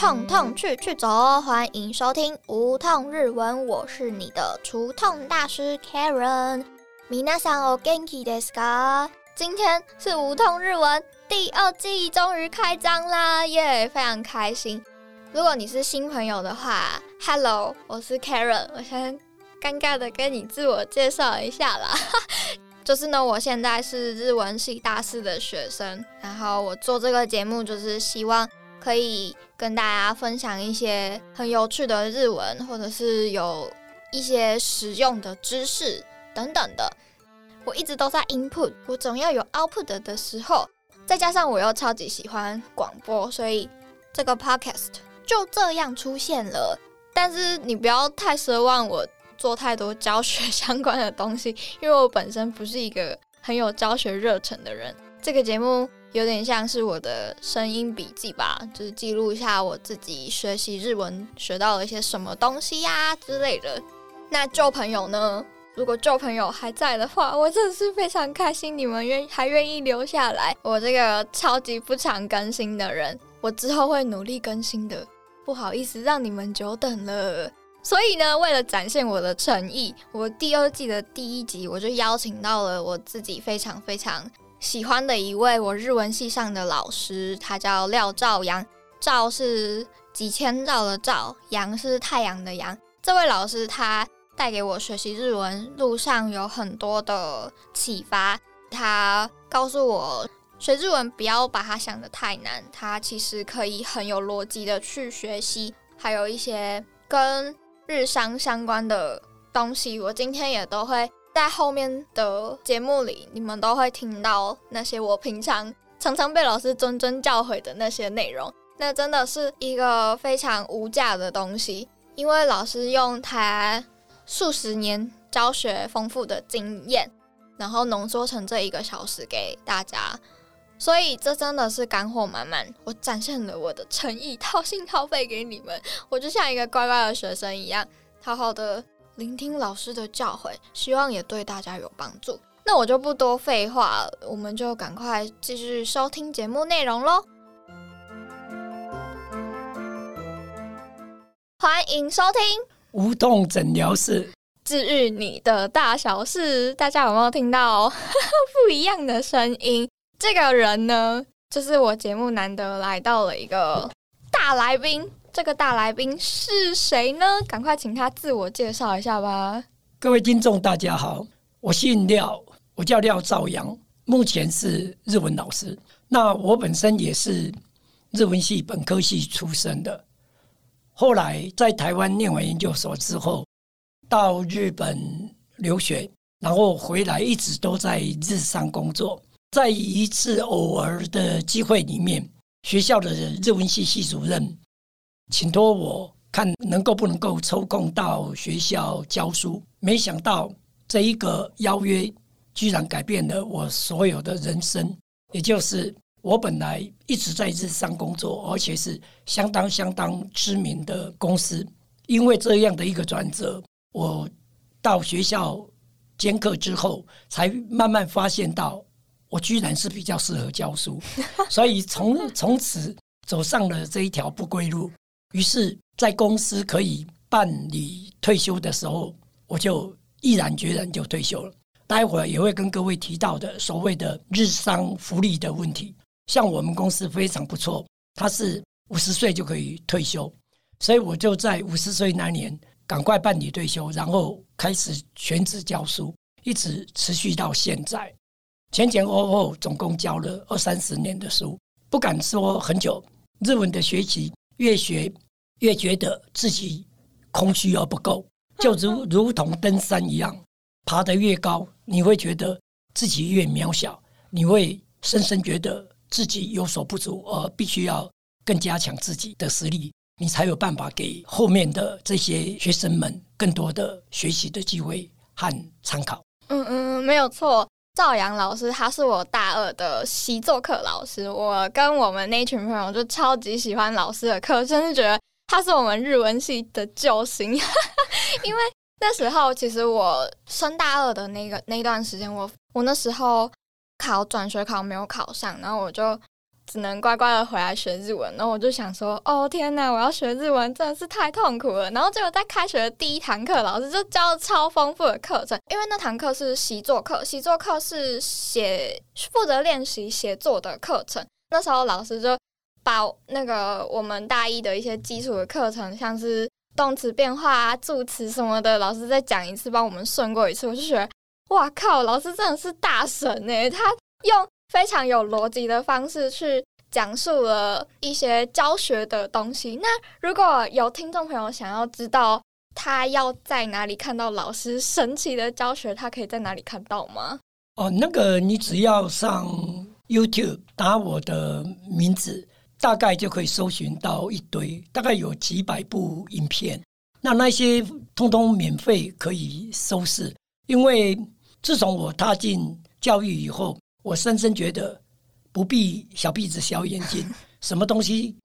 痛痛去去走，欢迎收听无痛日文，我是你的除痛大师 Karen。皆さんお元気ですか？今天是无痛日文第二季终于开张啦，耶，非常开心。如果你是新朋友的话，Hello，我是 Karen，我先尴尬的跟你自我介绍一下啦。就是呢，我现在是日文系大四的学生，然后我做这个节目就是希望 可以跟大家分享一些很有趣的日文，或者是有一些实用的知识等等的。我一直都在 input，我总要有 output 的时候，再加上我又超级喜欢广播，所以这个 podcast 就这样出现了。但是你不要太奢望我。做太多教学相关的东西，因为我本身不是一个很有教学热忱的人。这个节目有点像是我的声音笔记吧，就是记录一下我自己学习日文学到了一些什么东西呀之类的。那旧朋友呢？如果旧朋友还在的话，我真的是非常开心，你们愿还愿意留下来。我这个超级不常更新的人，我之后会努力更新的。不好意思，让你们久等了。所以呢，为了展现我的诚意，我第二季的第一集我就邀请到了我自己非常非常喜欢的一位我日文系上的老师，他叫廖兆阳。兆是几千兆的兆，阳是太阳的阳。这位老师他带给我学习日文路上有很多的启发。他告诉我，学日文不要把它想得太难，它其实可以很有逻辑的去学习，还有一些跟日商相关的东西，我今天也都会在后面的节目里，你们都会听到那些我平常常常被老师谆谆教诲的那些内容。那真的是一个非常无价的东西，因为老师用他数十年教学丰富的经验，然后浓缩成这一个小时给大家，所以这真的是干货满满。我展现了我的诚意，掏心掏肺给你们。我就像一个乖乖的学生一样，好好的聆听老师的教诲，希望也对大家有帮助。那我就不多废话了，我们就赶快继续收听节目内容喽。欢迎收听无痛诊疗室，治愈你的大小事。大家有没有听到 不一样的声音？这个人呢，就是我节目难得来到了一个大来宾。这个大来宾是谁呢？赶快请他自我介绍一下吧。各位听众，大家好，我姓廖，我叫廖兆阳，目前是日文老师。那我本身也是日文系本科系出身的，后来在台湾念完研究所之后，到日本留学，然后回来一直都在日商工作。在一次偶尔的机会里面，学校的日文系系主任。请托我看能够不能够抽空到学校教书，没想到这一个邀约居然改变了我所有的人生。也就是我本来一直在日商工作，而且是相当相当知名的公司，因为这样的一个转折，我到学校兼课之后，才慢慢发现到我居然是比较适合教书，所以从从此走上了这一条不归路。于是，在公司可以办理退休的时候，我就毅然决然就退休了。待会儿也会跟各位提到的所谓的日商福利的问题，像我们公司非常不错，它是五十岁就可以退休，所以我就在五十岁那年赶快办理退休，然后开始全职教书，一直持续到现在，前前后后总共教了二三十年的书，不敢说很久。日文的学习。越学越觉得自己空虚而不够，就如如同登山一样，爬得越高，你会觉得自己越渺小，你会深深觉得自己有所不足，而必须要更加强自己的实力，你才有办法给后面的这些学生们更多的学习的机会和参考。嗯嗯，没有错。赵阳老师，他是我大二的习作课老师。我跟我们那群朋友就超级喜欢老师的课，真是觉得他是我们日文系的救星。因为那时候其实我升大二的那个那段时间，我我那时候考转学考没有考上，然后我就只能乖乖的回来学日文。然后我就想说，哦天哪，我要学日文真的是太痛苦了。然后结果在开学的第一堂课，老师就教超丰富的课程，因为那堂课是习作课，习作课是写负责练习写作的课程。那时候老师就把那个我们大一的一些基础的课程，像是动词变化啊、助词什么的，老师再讲一次，帮我们顺过一次。我就觉得，哇靠，老师真的是大神呢！他用非常有逻辑的方式去讲述了一些教学的东西。那如果有听众朋友想要知道他要在哪里看到老师神奇的教学，他可以在哪里看到吗？哦，那个你只要上。YouTube 打我的名字，大概就可以搜寻到一堆，大概有几百部影片。那那些通通免费可以收视。因为自从我踏进教育以后，我深深觉得不必小鼻子小眼睛，什么东西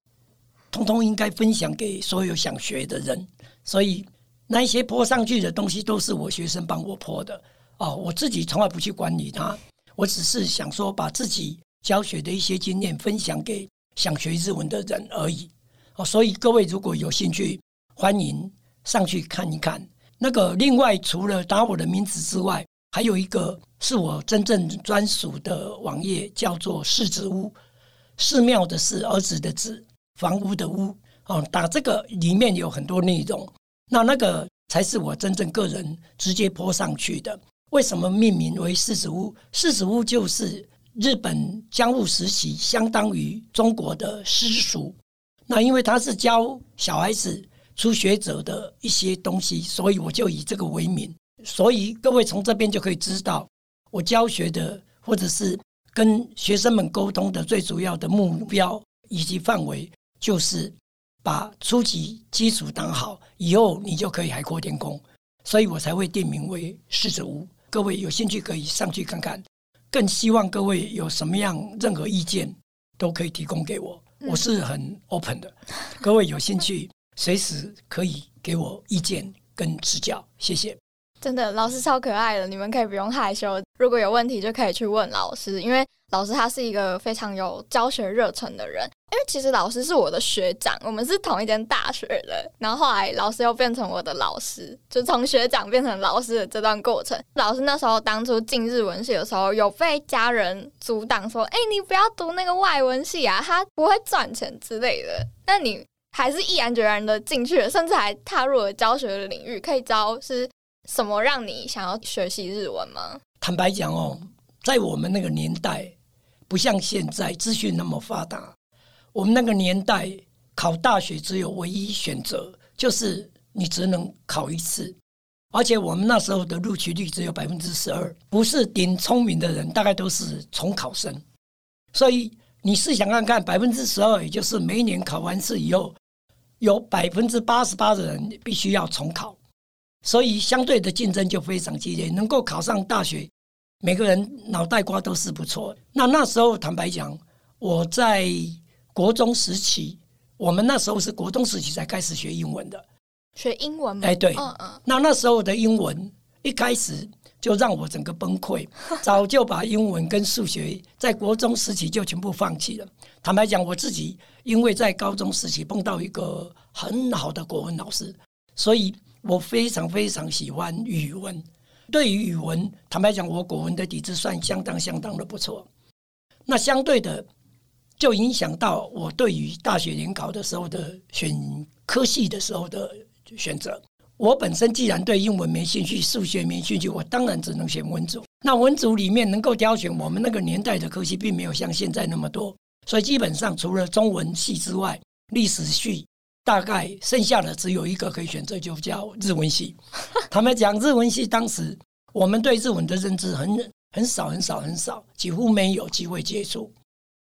通通应该分享给所有想学的人。所以那一些泼上去的东西，都是我学生帮我泼的。哦，我自己从来不去管理它。我只是想说，把自己教学的一些经验分享给想学日文的人而已。哦，所以各位如果有兴趣，欢迎上去看一看。那个另外，除了打我的名字之外，还有一个是我真正专属的网页，叫做“世子屋”。寺庙的寺，儿子的子，房屋的屋。哦，打这个里面有很多内容。那那个才是我真正个人直接泼上去的。为什么命名为四子屋？四子屋就是日本江户时期相当于中国的私塾。那因为它是教小孩子、初学者的一些东西，所以我就以这个为名。所以各位从这边就可以知道，我教学的或者是跟学生们沟通的最主要的目标以及范围，就是把初级基础打好，以后你就可以海阔天空。所以我才会定名为四子屋。各位有兴趣可以上去看看，更希望各位有什么样任何意见都可以提供给我，我是很 open 的。各位有兴趣，随时可以给我意见跟指教，谢谢。真的，老师超可爱的，你们可以不用害羞。如果有问题，就可以去问老师，因为老师他是一个非常有教学热忱的人。因为其实老师是我的学长，我们是同一间大学的。然后后来老师又变成我的老师，就从学长变成老师的这段过程。老师那时候当初进日文系的时候，有被家人阻挡说：“哎，你不要读那个外文系啊，他不会赚钱之类的。”那你还是毅然决然的进去了，甚至还踏入了教学的领域。可以教是。什么让你想要学习日文吗？坦白讲哦，在我们那个年代，不像现在资讯那么发达。我们那个年代考大学只有唯一选择，就是你只能考一次，而且我们那时候的录取率只有百分之十二，不是顶聪明的人，大概都是重考生。所以你试想看看，百分之十二，也就是每一年考完试以后，有百分之八十八的人必须要重考。所以相对的竞争就非常激烈，能够考上大学，每个人脑袋瓜都是不错。那那时候坦白讲，我在国中时期，我们那时候是国中时期才开始学英文的，学英文吗？哎，对，嗯嗯。那那时候的英文一开始就让我整个崩溃，早就把英文跟数学在国中时期就全部放弃了。坦白讲，我自己因为在高中时期碰到一个很好的国文老师，所以。我非常非常喜欢语文，对于语文，坦白讲，我国文的底子算相当相当的不错。那相对的，就影响到我对于大学联考的时候的选科系的时候的选择。我本身既然对英文没兴趣，数学没兴趣，我当然只能选文组。那文组里面能够挑选我们那个年代的科系，并没有像现在那么多，所以基本上除了中文系之外，历史系。大概剩下的只有一个可以选择，就叫日文系。他们讲日文系，当时我们对日文的认知很很少很少很少，几乎没有机会接触。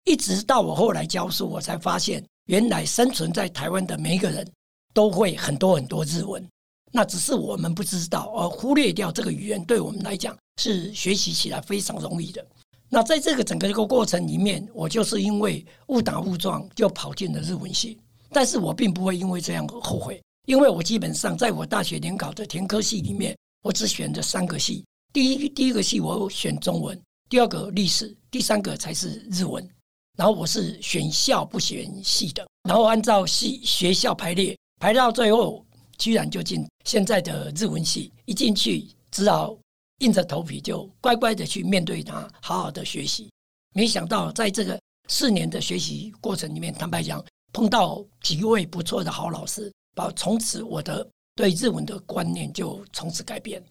一直到我后来教书，我才发现，原来生存在台湾的每一个人都会很多很多日文，那只是我们不知道，而忽略掉这个语言对我们来讲是学习起来非常容易的。那在这个整个一个过程里面，我就是因为误打误撞就跑进了日文系。但是我并不会因为这样后悔，因为我基本上在我大学联考的填科系里面，我只选择三个系。第一第一个系我选中文，第二个历史，第三个才是日文。然后我是选校不选系的，然后按照系学校排列，排到最后，居然就进现在的日文系。一进去，只好硬着头皮就乖乖的去面对它，好好的学习。没想到在这个四年的学习过程里面，坦白讲，碰到几位不错的好老师，把从此我的对日文的观念就从此改变。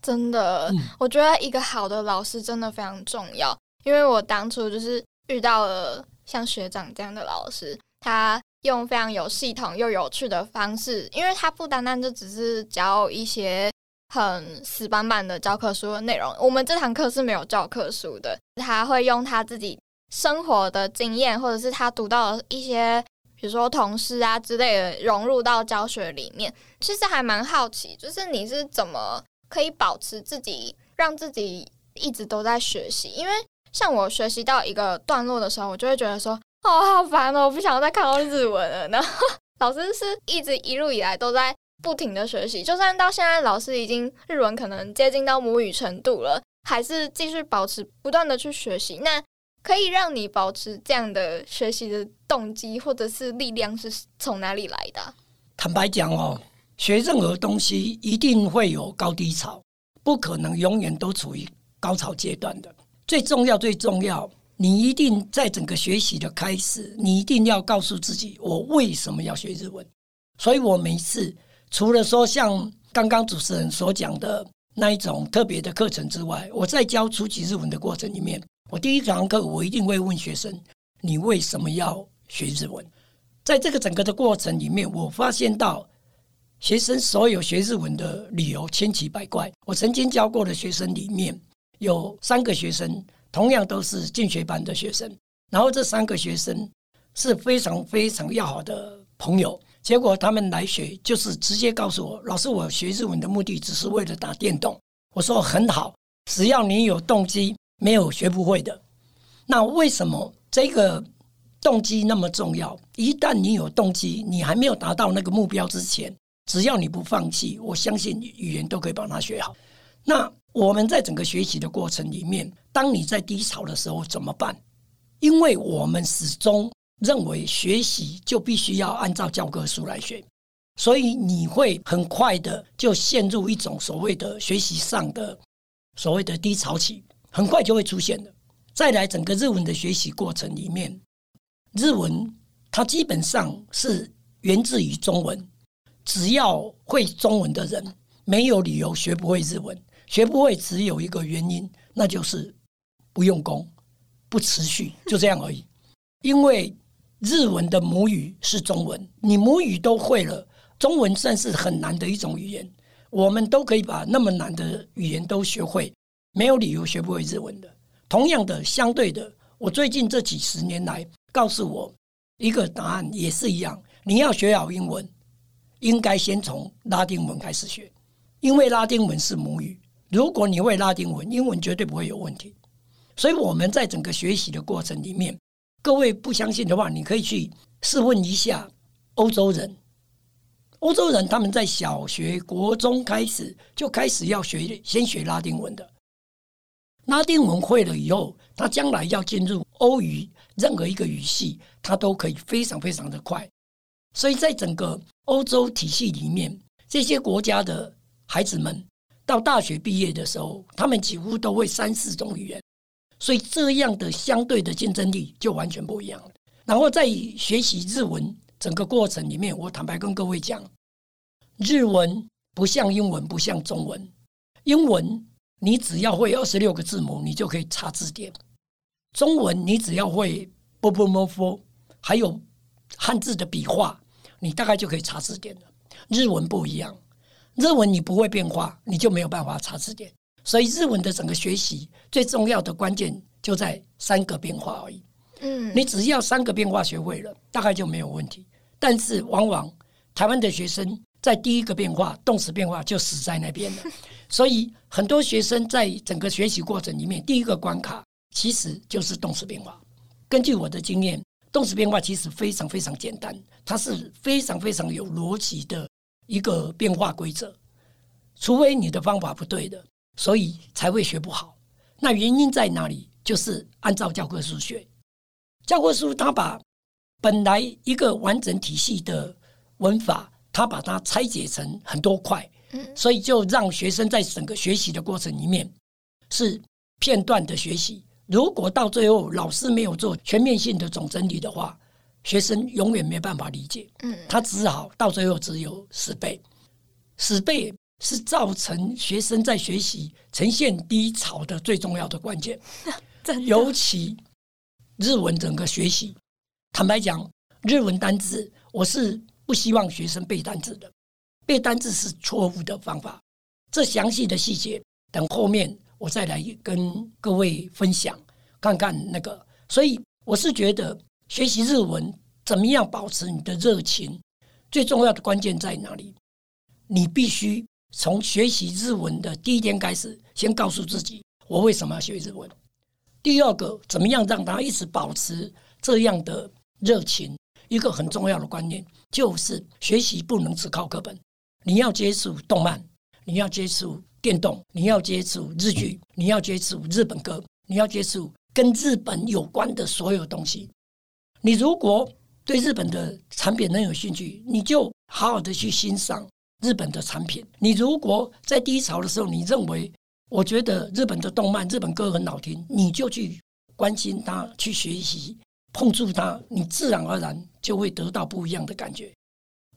真的，我觉得一个好的老师真的非常重要，因为我当初就是遇到了像学长这样的老师，他用非常有系统又有趣的方式，因为他不单单就只是教一些很死板板的教科书的内容，我们这堂课是没有教科书的，他会用他自己生活的经验，或者是他读到一些，比如说同事啊之类的，融入到教学里面。其实还蛮好奇，就是你是怎么。可以保持自己，让自己一直都在学习。因为像我学习到一个段落的时候，我就会觉得说：“哦，好烦哦，我不想再看到日文了。”然后老师是一直一路以来都在不停的学习，就算到现在老师已经日文可能接近到母语程度了，还是继续保持不断的去学习。那可以让你保持这样的学习的动机或者是力量是从哪里来的？坦白讲哦。学任何东西一定会有高低潮，不可能永远都处于高潮阶段的。最重要、最重要，你一定在整个学习的开始，你一定要告诉自己，我为什么要学日文。所以我每次除了说像刚刚主持人所讲的那一种特别的课程之外，我在教初级日文的过程里面，我第一堂课我一定会问学生：你为什么要学日文？在这个整个的过程里面，我发现到。学生所有学日文的理由千奇百怪。我曾经教过的学生里面有三个学生，同样都是进学班的学生。然后这三个学生是非常非常要好的朋友。结果他们来学，就是直接告诉我：“老师，我学日文的目的只是为了打电动。”我说：“很好，只要你有动机，没有学不会的。那为什么这个动机那么重要？一旦你有动机，你还没有达到那个目标之前。”只要你不放弃，我相信语言都可以把它学好。那我们在整个学习的过程里面，当你在低潮的时候怎么办？因为我们始终认为学习就必须要按照教科书来学，所以你会很快的就陷入一种所谓的学习上的所谓的低潮期，很快就会出现的。再来，整个日文的学习过程里面，日文它基本上是源自于中文。只要会中文的人，没有理由学不会日文。学不会只有一个原因，那就是不用功、不持续，就这样而已。因为日文的母语是中文，你母语都会了，中文算是很难的一种语言。我们都可以把那么难的语言都学会，没有理由学不会日文的。同样的，相对的，我最近这几十年来，告诉我一个答案也是一样：你要学好英文。应该先从拉丁文开始学，因为拉丁文是母语。如果你会拉丁文，英文绝对不会有问题。所以我们在整个学习的过程里面，各位不相信的话，你可以去试问一下欧洲人。欧洲人他们在小学、国中开始就开始要学，先学拉丁文的。拉丁文会了以后，他将来要进入欧语任何一个语系，他都可以非常非常的快。所以在整个欧洲体系里面，这些国家的孩子们到大学毕业的时候，他们几乎都会三四种语言，所以这样的相对的竞争力就完全不一样了。然后在学习日文整个过程里面，我坦白跟各位讲，日文不像英文，不像中文。英文你只要会二十六个字母，你就可以查字典；中文你只要会 b b m f，还有汉字的笔画。你大概就可以查字典了。日文不一样，日文你不会变化，你就没有办法查字典。所以日文的整个学习最重要的关键就在三个变化而已。嗯，你只要三个变化学会了，大概就没有问题。但是往往台湾的学生在第一个变化动词变化就死在那边了。所以很多学生在整个学习过程里面，第一个关卡其实就是动词变化。根据我的经验。动词变化其实非常非常简单，它是非常非常有逻辑的一个变化规则。除非你的方法不对的，所以才会学不好。那原因在哪里？就是按照教科书学。教科书它把本来一个完整体系的文法，它把它拆解成很多块，嗯所以就让学生在整个学习的过程里面是片段的学习。如果到最后老师没有做全面性的总整理的话，学生永远没办法理解。嗯他只好到最后只有十倍，十倍是造成学生在学习呈现低潮的最重要的关键。尤其日文整个学习，坦白讲，日文单字我是不希望学生背单字的，背单字是错误的方法。这详细的细节，等后面我再来跟各位分享，看看那个。所以我是觉得学习日文怎么样保持你的热情，最重要的关键在哪里？你必须从学习日文的第一天开始，先告诉自己我为什么要学日文。第二个，怎么样让他一直保持这样的热情？一个很重要的观念就是学习不能只靠课本，你要接触动漫，你要接触电动，你要接触日剧，你要接触日本歌，你要接触跟日本有关的所有东西。你如果对日本的产品很有兴趣，你就好好的去欣赏日本的产品。你如果在低潮的时候，你认为我觉得日本的动漫、日本歌很好听，你就去关心它，去学习，碰触它，你自然而然就会得到不一样的感觉。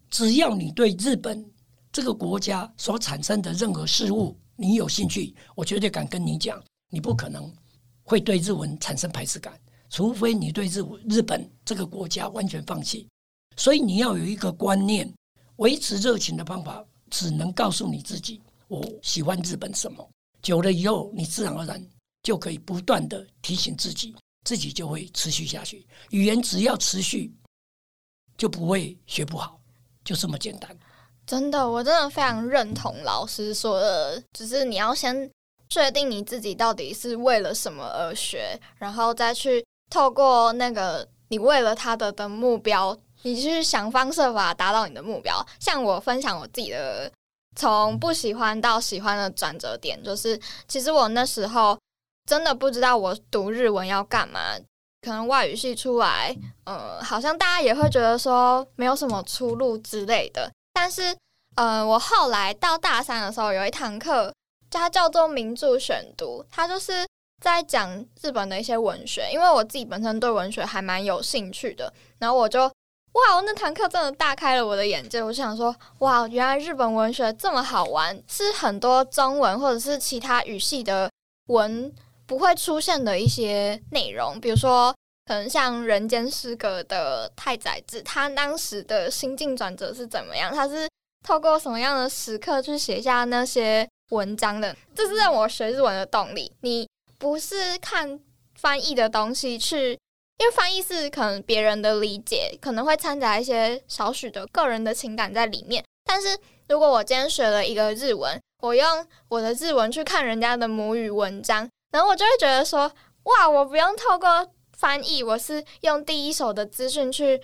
只要你对日本这个国家所产生的任何事物你有兴趣，我绝对敢跟你讲，你不可能会对日文产生排斥感，除非你对日日本这个国家完全放弃。所以你要有一个观念，维持热情的方法，只能告诉你自己，我喜欢日本什么。久了以后，你自然而然就可以不断的提醒自己，自己就会持续下去。语言只要持续，就不会学不好，就这么简单。真的，我真的非常认同老师说的，只是你要先确定你自己到底是为了什么而学，然后再去透过那个你为了他的的目标，你去想方设法达到你的目标。像我分享我自己的从不喜欢到喜欢的转折点，就是其实我那时候真的不知道我读日文要干嘛。可能外语系出来，呃，好像大家也会觉得说没有什么出路之类的。但是，呃，我后来到大三的时候，有一堂课，它叫做名著选读，它就是在讲日本的一些文学。因为我自己本身对文学还蛮有兴趣的，然后我就哇，那堂课真的大开了我的眼界。我想说，哇，原来日本文学这么好玩，是很多中文或者是其他语系的文不会出现的一些内容，比如说。可能像《人间失格》的太宰治，他当时的心境转折是怎么样？他是透过什么样的时刻去写下那些文章的？这是让我学日文的动力。你不是看翻译的东西去，因为翻译是可能别人的理解，可能会掺杂一些少许的个人的情感在里面。但是如果我今天学了一个日文，我用我的日文去看人家的母语文章，然后我就会觉得说，哇，我不用透过。翻译，我是用第一手的资讯去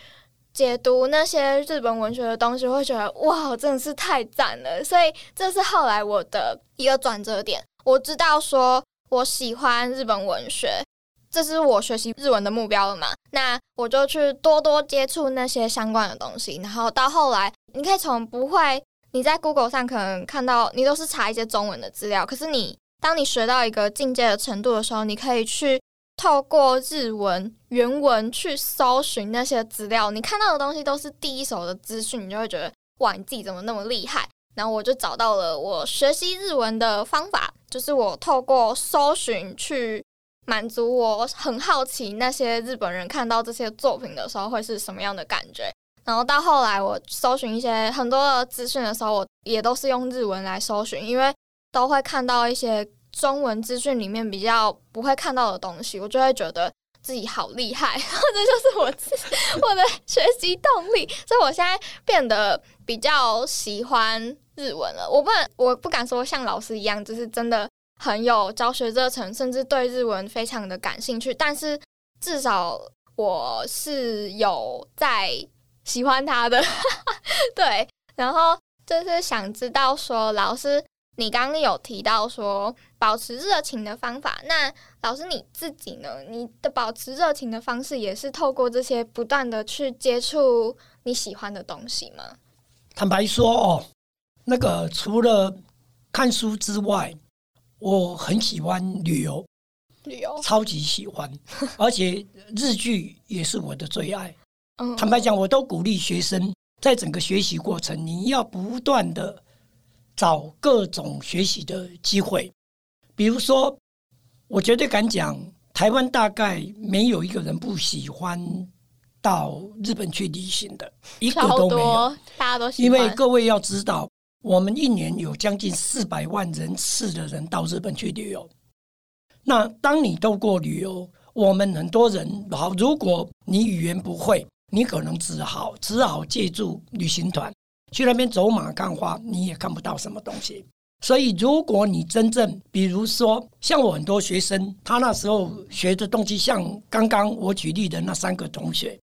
解读那些日本文学的东西，会觉得哇，真的是太赞了。所以这是后来我的一个转折点。我知道说我喜欢日本文学，这是我学习日文的目标了嘛？那我就去多多接触那些相关的东西。然后到后来，你可以从不会你在 Google 上可能看到，你都是查一些中文的资料，可是你当你学到一个境界的程度的时候，你可以去。透过日文原文去搜寻那些资料，你看到的东西都是第一手的资讯，你就会觉得哇，你自己怎么那么厉害？然后我就找到了我学习日文的方法，就是我透过搜寻去满足我很好奇那些日本人看到这些作品的时候会是什么样的感觉。然后到后来我搜寻一些很多的资讯的时候，我也都是用日文来搜寻，因为都会看到一些。中文资讯里面比较不会看到的东西，我就会觉得自己好厉害，然 后这就是我自我的学习动力。所以我现在变得比较喜欢日文了。我不能，我不敢说像老师一样，就是真的很有教学热忱，甚至对日文非常的感兴趣。但是至少我是有在喜欢他的，对。然后就是想知道说老师。你刚刚有提到说保持热情的方法，那老师你自己呢？你的保持热情的方式也是透过这些不断的去接触你喜欢的东西吗？坦白说哦，那个除了看书之外，我很喜欢旅游，旅游超级喜欢，而且日剧也是我的最爱。嗯坦白讲，我都鼓励学生在整个学习过程，你要不断的找各种学习的机会。比如说，我绝对敢讲，台湾大概没有一个人不喜欢到日本去旅行的，一个都没有。大家都喜因。为各位要知道，我们一年有将近四百万人次的人到日本去旅游。那当你透过旅游，我们很多人好，如果你语言不会，你可能只好只好借助旅行团去那边走马看花，你也看不到什么东西。所以，如果你真正，比如说像我很多学生，他那时候学的东西，像刚刚我举例的那三个同学，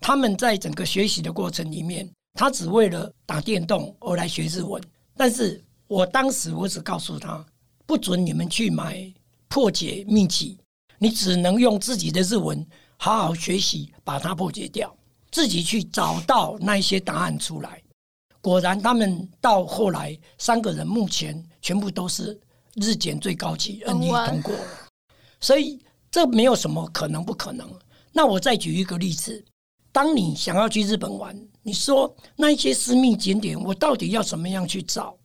他们在整个学习的过程里面，他只为了打电动而来学日文。但是我当时我只告诉他，不准你们去买破解秘籍，你只能用自己的日文好好学习，把它破解掉，自己去找到那一些答案出来。果然，他们到后来三个人目前全部都是日检最高级 N 一通过了，所以这没有什么可能不可能。那我再举一个例子，当你想要去日本玩，你说那一些私密景点，我到底要怎么样去找？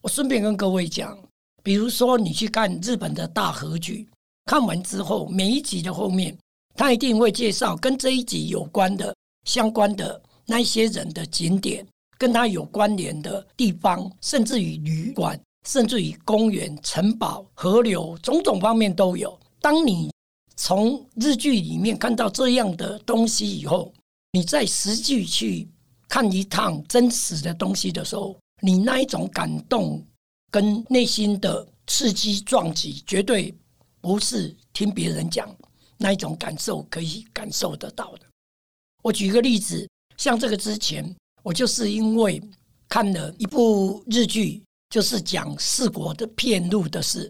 我顺便跟各位讲，比如说你去看日本的大和剧，看完之后，每一集的后面，他一定会介绍跟这一集有关的、相关的那一些人的景点，跟它有关联的地方，甚至于旅馆，甚至于公园、城堡、河流，种种方面都有。当你从日剧里面看到这样的东西以后，你再实际去看一趟真实的东西的时候，你那一种感动跟内心的刺激撞击，绝对不是听别人讲那一种感受可以感受得到的。我举个例子，像这个之前，我就是因为看了一部日剧，就是讲四国的骗路的事，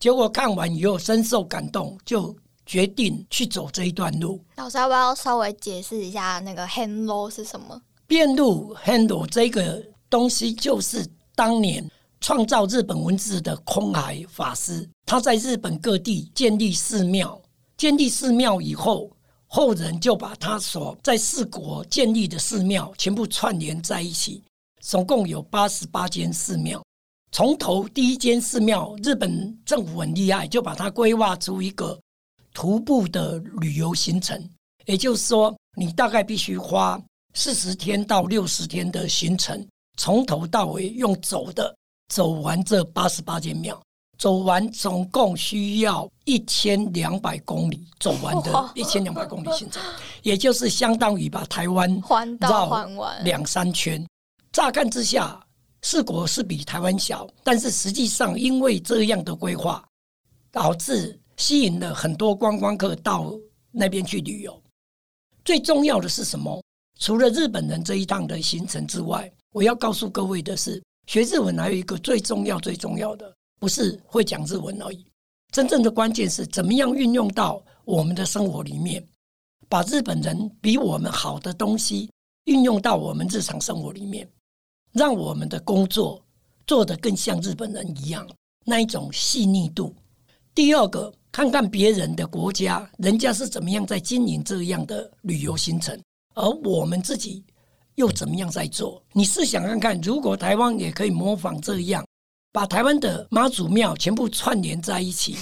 结果看完以后深受感动，就决定去走这一段路。老师要不要稍微解释一下那个 hand low 是什么？辩路 handle 这个东西，就是当年创造日本文字的空海法师，他在日本各地建立寺庙，建立寺庙以后，后人就把他所在四国建立的寺庙全部串联在一起，总共有八十八间寺庙。从头第一间寺庙，日本政府很厉害，就把它规划出一个徒步的旅游行程，也就是说，你大概必须花四十天到六十天的行程，从头到尾用走的走完这八十八间庙，走完总共需要一千两百公里走完的哇一千两百公里行程，也就是相当于把台湾环岛绕两三圈。乍看之下，四国是比台湾小，但是实际上因为这样的规划，导致吸引了很多观光客到那边去旅游。最重要的是什么？除了日本人这一趟的行程之外，我要告诉各位的是，学日文还有一个最重要、最重要的，不是会讲日文而已。真正的关键是怎么样运用到我们的生活里面，把日本人比我们好的东西运用到我们日常生活里面，让我们的工作做得更像日本人一样那一种细腻度。第二个，看看别人的国家，人家是怎么样在经营这样的旅游行程，而我们自己又怎么样在做？你试想看看，如果台湾也可以模仿这样，把台湾的妈祖庙全部串联在一起，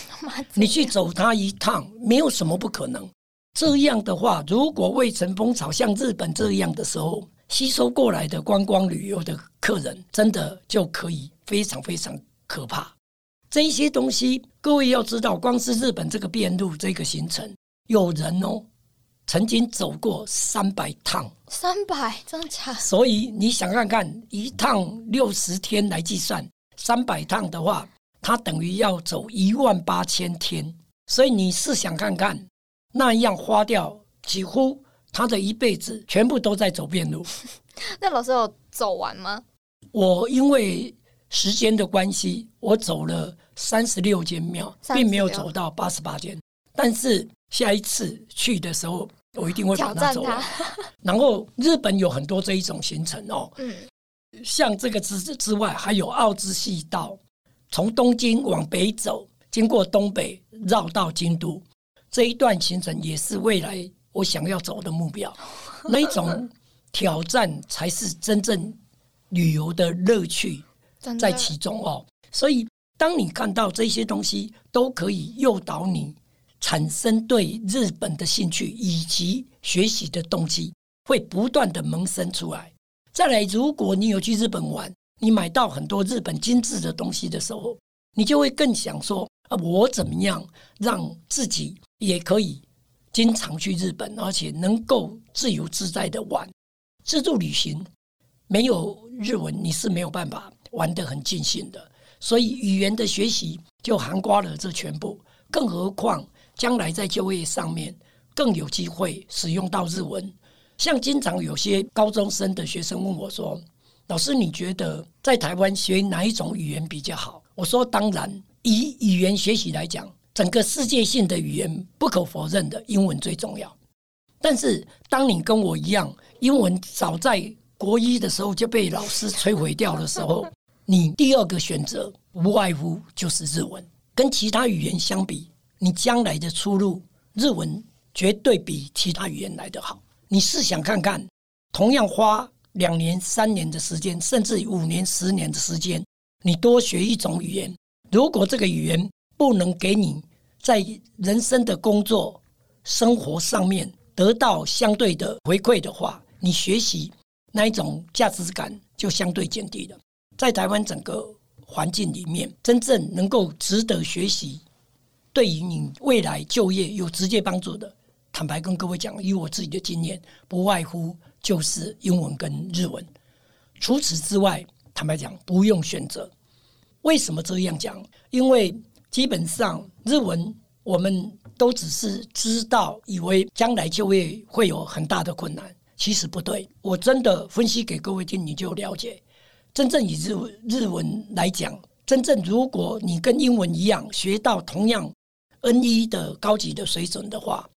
你去走它一趟，没有什么不可能。这样的话，如果未成风潮像日本这样的时候，吸收过来的观光旅游的客人，真的就可以非常非常可怕。这一些东西，各位要知道，光是日本这个遍路这个行程，有人哦曾经走过三百趟，三百，真的假的？所以你想看看，一趟六十天来计算，三百趟的话，它等于要走一万八千天。所以你试想看看，那样花掉几乎他的一辈子全部都在走遍路。那老师有走完吗？我因为时间的关系，我走了三十六间庙，36并没有走到八十八间。但是下一次去的时候，我一定会把它走完。。然后日本有很多这一种行程哦，嗯，像这个之之外，还有奥之细道，从东京往北走，经过东北绕到京都，这一段行程也是未来我想要走的目标。那一种挑战才是真正旅游的乐趣 在其中哦。所以，当你看到这些东西，都可以诱导你产生对日本的兴趣以及学习的动机，会不断的萌生出来。再来，如果你有去日本玩，你买到很多日本精致的东西的时候，你就会更想说：啊，我怎么样让自己也可以经常去日本，而且能够自由自在的玩。自助旅行没有日文，你是没有办法玩得很尽兴的。所以语言的学习就涵盖了这全部，更何况将来在就业上面更有机会使用到日文。像经常有些高中生的学生问我说：“老师，你觉得在台湾学哪一种语言比较好？”我说：“当然，以语言学习来讲，整个世界性的语言不可否认的英文最重要。但是，当你跟我一样，英文早在国一的时候就被老师摧毁掉的时候，你第二个选择无外乎就是日文。跟其他语言相比，你将来的出路，日文绝对比其他语言来得好。你试想看看，同样花两年、三年的时间，甚至五年、十年的时间，你多学一种语言，如果这个语言不能给你在人生的工作、生活上面得到相对的回馈的话，你学习那一种价值感就相对减低了。在台湾整个环境里面，真正能够值得学习，对于你未来就业有直接帮助的，坦白跟各位讲，以我自己的经验，不外乎就是英文跟日文。除此之外，坦白讲，不用选择。为什么这样讲？因为基本上日文我们都只是知道，以为将来就业会有很大的困难，其实不对。我真的分析给各位听，你就了解。真正以日日文来讲，真正如果你跟英文一样学到同样 N 一的高级的水准的话，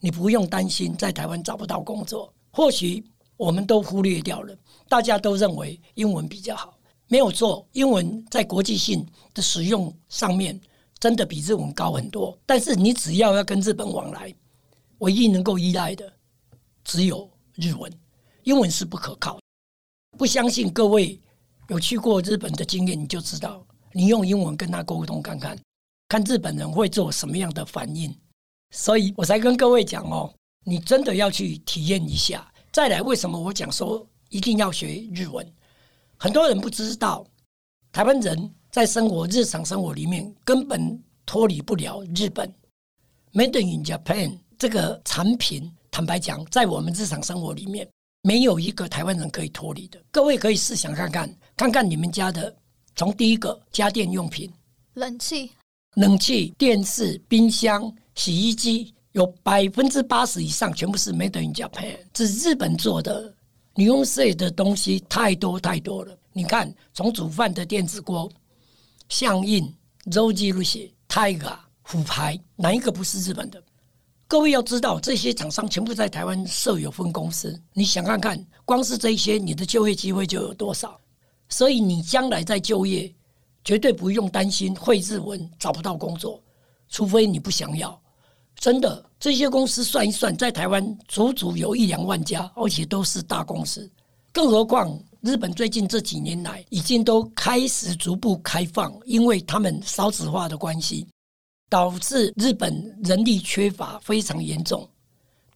你不用担心在台湾找不到工作。或许我们都忽略掉了，大家都认为英文比较好，没有错。英文在国际性的使用上面真的比日文高很多。但是你只要要跟日本往来，唯一能够依赖的只有日文，英文是不可靠的。不相信各位有去过日本的经验，你就知道，你用英文跟他沟通看看，看日本人会做什么样的反应。所以我才跟各位讲哦，你真的要去体验一下。再来，为什么我讲说一定要学日文？很多人不知道，台湾人在生活日常生活里面根本脱离不了日本 Made in Japan 这个产品。坦白讲，在我们日常生活里面，没有一个台湾人可以脱离的。各位可以试想看看，看看你们家的从第一个家电用品。冷气冷气、电视、冰箱、洗衣机，有百分之八十以上全部是 Made in Japan，是日本做的。你用税的东西太多太多了。你看，从煮饭的电子锅、象印、周记录写、Tiger、虎牌，哪一个不是日本的？各位要知道，这些厂商全部在台湾设有分公司。你想看看，光是这些，你的就业机会就有多少？所以你将来在就业，绝对不用担心会日文找不到工作，除非你不想要。真的，这些公司算一算，在台湾足足有一两万家，而且都是大公司。更何况，日本最近这几年来已经都开始逐步开放，因为他们少子化的关系，导致日本人力缺乏非常严重。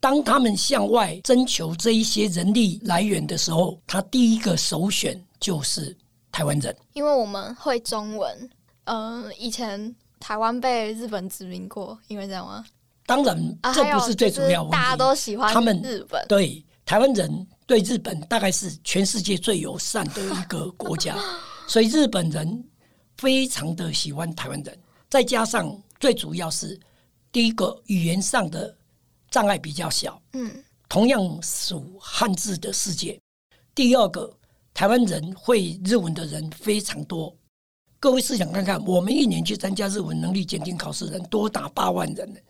当他们向外征求这一些人力来源的时候，他第一个首选就是台湾人。因为我们会中文，嗯、以前台湾被日本殖民过，因为这样吗？当然，啊，这不是最主要问题。就是大家都喜欢他们日本，对台湾人对日本大概是全世界最友善的一个国家，所以日本人非常的喜欢台湾人。再加上最主要是第一个语言上的障碍比较小，嗯，同样属汉字的世界。第二个，台湾人会日文的人非常多，各位试想看看，我们一年去参加日文能力检定考试人多达八万人呢，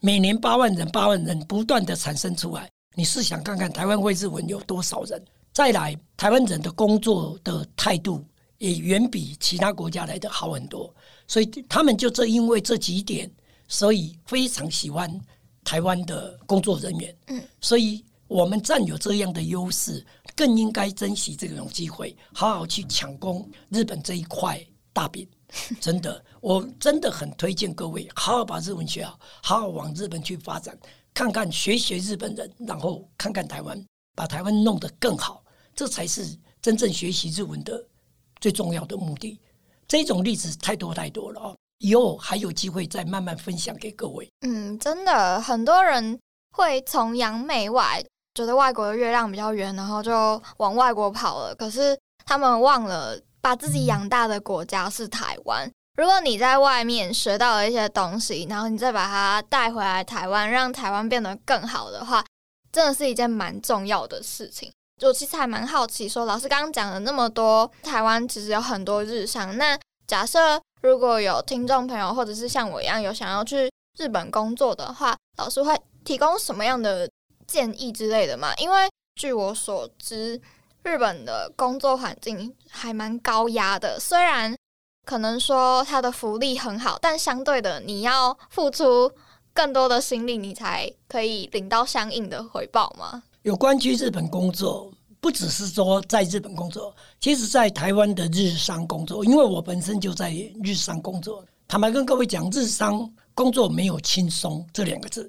每年八万人、八万人不断的产生出来。你试想看看，台湾会日文有多少人？再来，台湾人的工作的态度也远比其他国家来的好很多，所以他们就正因为这几点，所以非常喜欢台湾的工作人员。嗯，所以我们占有这样的优势，更应该珍惜这种机会，好好去抢攻日本这一块大饼。真的，我真的很推荐各位好好把日文学好，好好往日本去发展，看看学学日本人，然后看看台湾。把台湾弄得更好，这才是真正学习日文的最重要的目的。这种例子太多太多了哦，以后还有机会再慢慢分享给各位。嗯，真的，很多人会崇洋媚外，觉得外国的月亮比较圆，然后就往外国跑了。可是他们忘了，把自己养大的国家是台湾。如果你在外面学到了一些东西，然后你再把它带回来台湾，让台湾变得更好的话。真的是一件蛮重要的事情。我其实还蛮好奇，说老师刚刚讲了那么多，台湾其实有很多日商。那假设如果有听众朋友，或者是像我一样有想要去日本工作的话，老师会提供什么样的建议之类的吗？因为据我所知，日本的工作环境还蛮高压的。虽然可能说它的福利很好，但相对的，你要付出。更多的心力，你才可以领到相应的回报吗？有关去日本工作，不只是说在日本工作，其实在台湾的日商工作，因为我本身就在日商工作。坦白跟各位讲，日商工作没有轻松这两个字，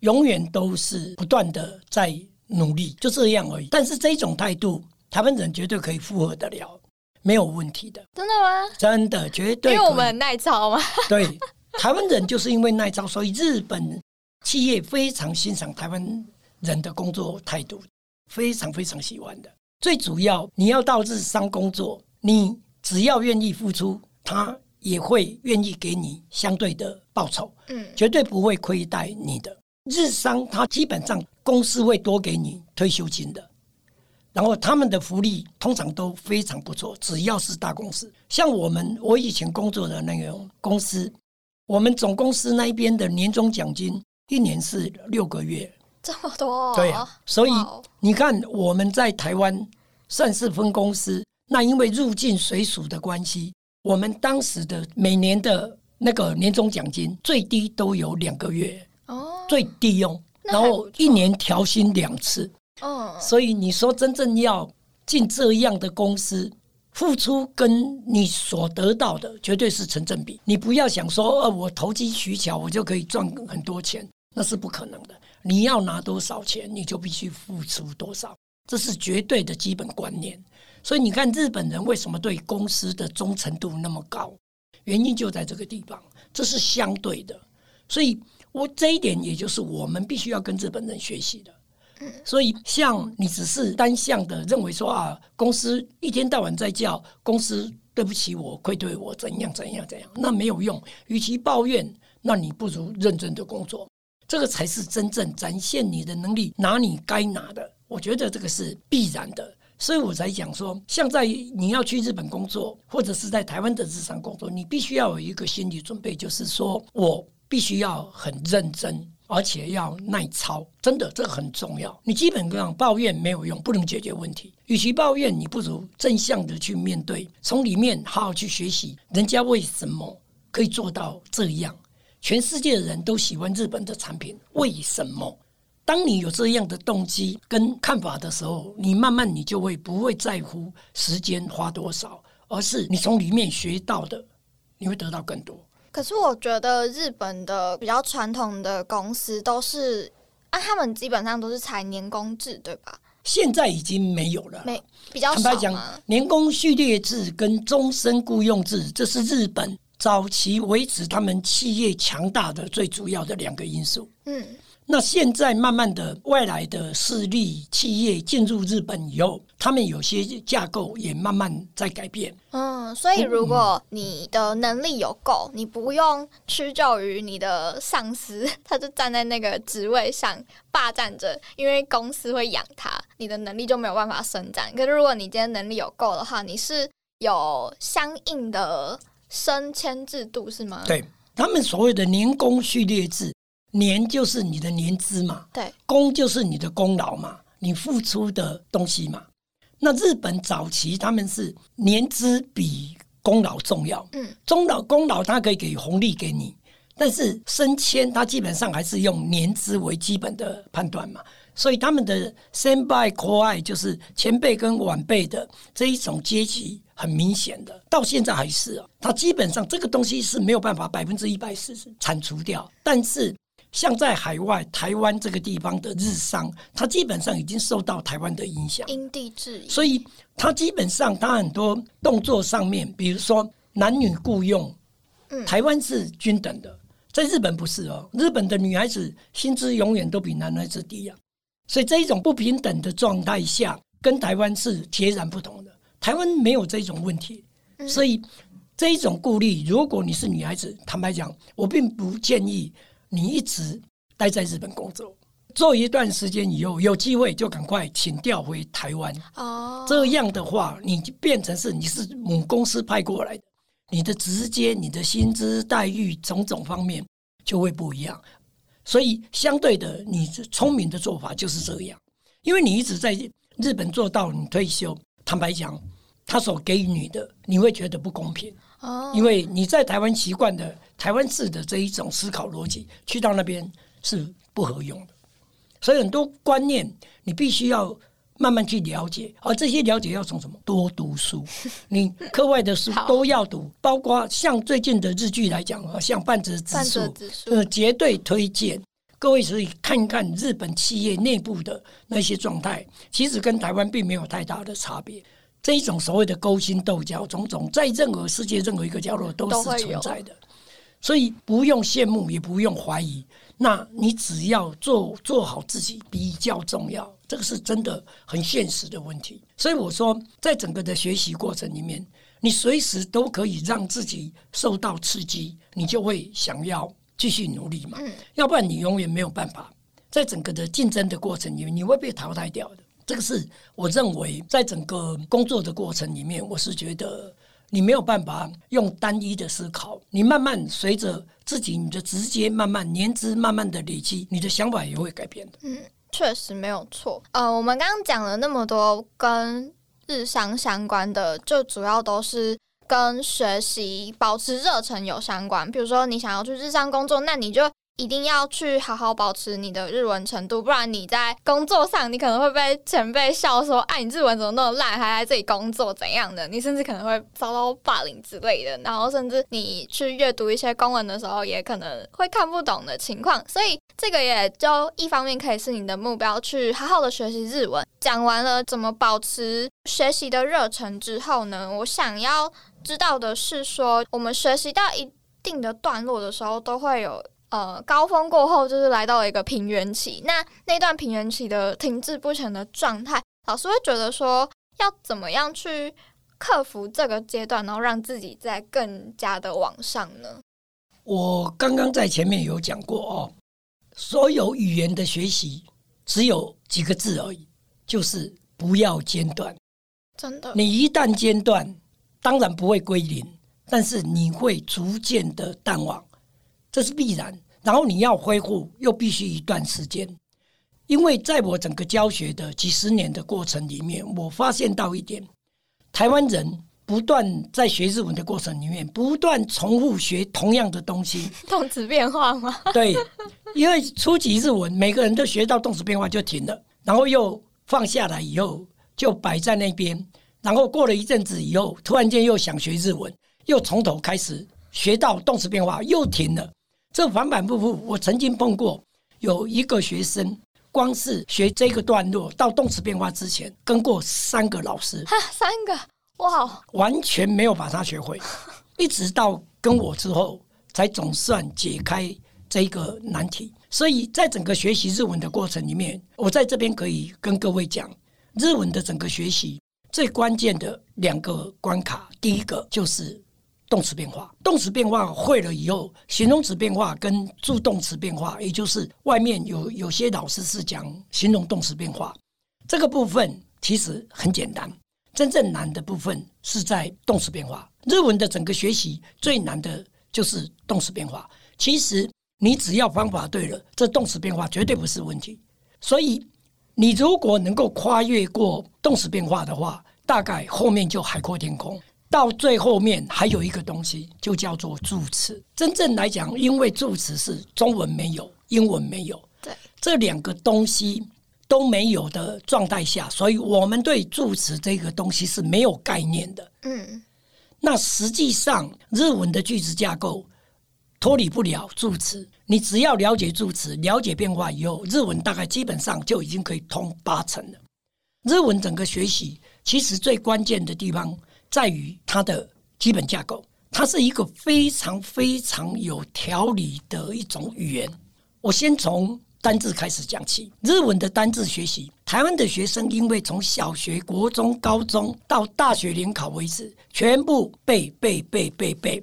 永远都是不断的在努力，就这样而已。但是这种态度，台湾人绝对可以复合得了，没有问题的。真的吗？真的，绝对。因为我们耐操吗？对。台湾人就是因为耐操，所以日本企业非常欣赏台湾人的工作态度，非常非常喜欢的。最主要，你要到日商工作，你只要愿意付出，他也会愿意给你相对的报酬，嗯，绝对不会亏待你的。日商他基本上公司会多给你退休金的，然后他们的福利通常都非常不错，只要是大公司，像我们我以前工作的那个公司。我们总公司那一边的年终奖金一年是六个月，这么多？对啊，所以你看我们在台湾算是分公司，那因为入境随属的关系，我们当时的每年的那个年终奖金最低都有两个月哦，最低用，然后一年调薪两次，嗯，所以你说真正要进这样的公司。付出跟你所得到的绝对是成正比。你不要想说，呃，我投机取巧，我就可以赚很多钱，那是不可能的。你要拿多少钱，你就必须付出多少，这是绝对的基本观念。所以你看，日本人为什么对公司的忠诚度那么高？原因就在这个地方，这是相对的。所以我这一点，也就是我们必须要跟日本人学习的。所以，像你只是单向的认为说啊，公司一天到晚在叫公司对不起我，愧对我，怎样怎样怎样，那没有用。与其抱怨，那你不如认真的工作，这个才是真正展现你的能力，拿你该拿的。我觉得这个是必然的，所以我才讲说，像在你要去日本工作，或者是在台湾的日常工作，你必须要有一个心理准备，就是说我必须要很认真。而且要耐操，真的这个很重要。你基本上抱怨没有用，不能解决问题。与其抱怨，你不如正向的去面对，从里面好好去学习，人家为什么可以做到这样？全世界的人都喜欢日本的产品，为什么？当你有这样的动机跟看法的时候，你慢慢你就会不会在乎时间花多少，而是你从里面学到的，你会得到更多。可是我觉得日本的比较传统的公司都是啊，他们基本上都是采年工制，对吧？现在已经没有了，没比较坦白讲，年工序列制跟终身雇佣制，这是日本早期维持他们企业强大的最主要的两个因素。嗯。那现在慢慢的外来的势力企业进入日本以后，他们有些架构也慢慢在改变。嗯，所以如果你的能力有够，你不用屈就于你的上司，他就站在那个职位上霸占着，因为公司会养他，你的能力就没有办法伸展。可是如果你今天能力有够的话，你是。有相应的升迁制度是吗？对他们所谓的年功序列制，年就是你的年资嘛，对，功就是你的功劳嘛，你付出的东西嘛。那日本早期他们是年资比功劳重要，嗯，中劳功劳他可以给红利给你，但是升迁他基本上还是用年资为基本的判断嘛。所以他们的 senpai koi 就是前辈跟晚辈的这一种阶级很明显的，到现在还是啊，它基本上这个东西是没有办法百分之一百是铲除掉。但是像在海外台湾这个地方的日商，它基本上已经受到台湾的影响，因地制宜，所以它基本上它很多动作上面，比如说男女雇佣，嗯台湾是均等的，在日本不是哦，日本的女孩子薪资永远都比男孩子低啊。所以这一种不平等的状态下，跟台湾是截然不同的。台湾没有这种问题，所以这一种顾虑，如果你是女孩子，坦白讲，我并不建议你一直待在日本工作，做一段时间以后，有机会就赶快请调回台湾。哦，这样的话，你就变成是你是母公司派过来的，你的直接、你的薪资待遇种种方面就会不一样。所以，相对的，你聪明的做法就是这样，因为你一直在日本做到你退休，坦白讲，他所给予你的，你会觉得不公平，哦，因为你在台湾习惯的台湾式的这一种思考逻辑，去到那边是不合用的。所以很多观念你必须要慢慢去了解，而这些了解要从什么？多读书，你课外的书都要读，包括像最近的日剧来讲啊，像半泽直半树。呃，绝对推荐。各位可以看一看日本企业内部的那些状态，其实跟台湾并没有太大的差别。这一种所谓的勾心斗角，种种在任何世界任何一个角落都是存在的，所以不用羡慕，也不用怀疑。那你只要做做好自己比较重要，这个是真的很现实的问题。所以我说，在整个的学习过程里面，你随时都可以让自己受到刺激，你就会想要继续努力嘛。嗯要不然你永远没有办法在整个的竞争的过程里面，你会被淘汰掉的。这个是我认为在整个工作的过程里面，我是觉得你没有办法用单一的思考，你慢慢随着自己你的直接慢慢年资慢慢的累积，你的想法也会改变的。嗯确实没有错。呃，我们刚刚讲了那么多跟日商相关的，就主要都是跟学习、保持热忱有相关。比如说，你想要去日商工作，那你就一定要去好好保持你的日文程度，不然你在工作上你可能会被前辈笑说：“哎，你日文怎么那么烂，还来这里工作怎样的？”你甚至可能会遭到霸凌之类的。然后，甚至你去阅读一些公文的时候，也可能会看不懂的情况。所以，这个也就一方面可以是你的目标，去好好的学习日文。讲完了怎么保持学习的热忱之后呢，我想要知道的是说，我们学习到一定的段落的时候，都会有呃高峰过后，就是来到了一个平原期。那那段平原期的停滞不前的状态，老师会觉得说，要怎么样去克服这个阶段，然后让自己再更加的往上呢？我刚刚在前面有讲过哦，所有语言的学习只有几个字而已，就是不要间断。真的，你一旦间断，当然不会归零，但是你会逐渐的淡忘，这是必然。然后你要恢复，又必须一段时间。因为在我整个教学的几十年的过程里面，我发现到一点，台湾人不断在学日文的过程里面，不断重复学同样的东西。动词变化吗？对，因为初级日文每个人都学到动词变化就停了，然后又放下来以后就摆在那边，然后过了一阵子以后，突然间又想学日文，又从头开始学到动词变化又停了，这反反复复。我曾经碰过有一个学生，光是学这个段落到动词变化之前，跟过三个老师，哈，三个哇，完全没有把它学会，一直到跟我之后，才总算解开这个难题。所以在整个学习日文的过程里面，我在这边可以跟各位讲，日文的整个学习最关键的两个关卡，第一个就是动词变化。动词变化会了以后，形容词变化跟助动词变化，也就是外面有有些老师是讲形容动词变化，这个部分其实很简单。真正难的部分是在动词变化。日文的整个学习最难的就是动词变化。其实你只要方法对了，这动词变化绝对不是问题。所以你如果能够跨越过动词变化的话，大概后面就海阔天空。到最后面还有一个东西，就叫做助词。真正来讲，因为助词是中文没有，英文没有，对这两个东西都没有的状态下，所以我们对助词这个东西是没有概念的。嗯，那实际上，日文的句子架构脱离不了助词。你只要了解助词，了解变化以后，日文大概基本上就已经可以通八成了。日文整个学习，其实最关键的地方。在于它的基本架构，它是一个非常非常有条理的一种语言。我先从单字开始讲起。日文的单字学习，台湾的学生因为从小学、国中、高中到大学联考为止，全部背背背背背，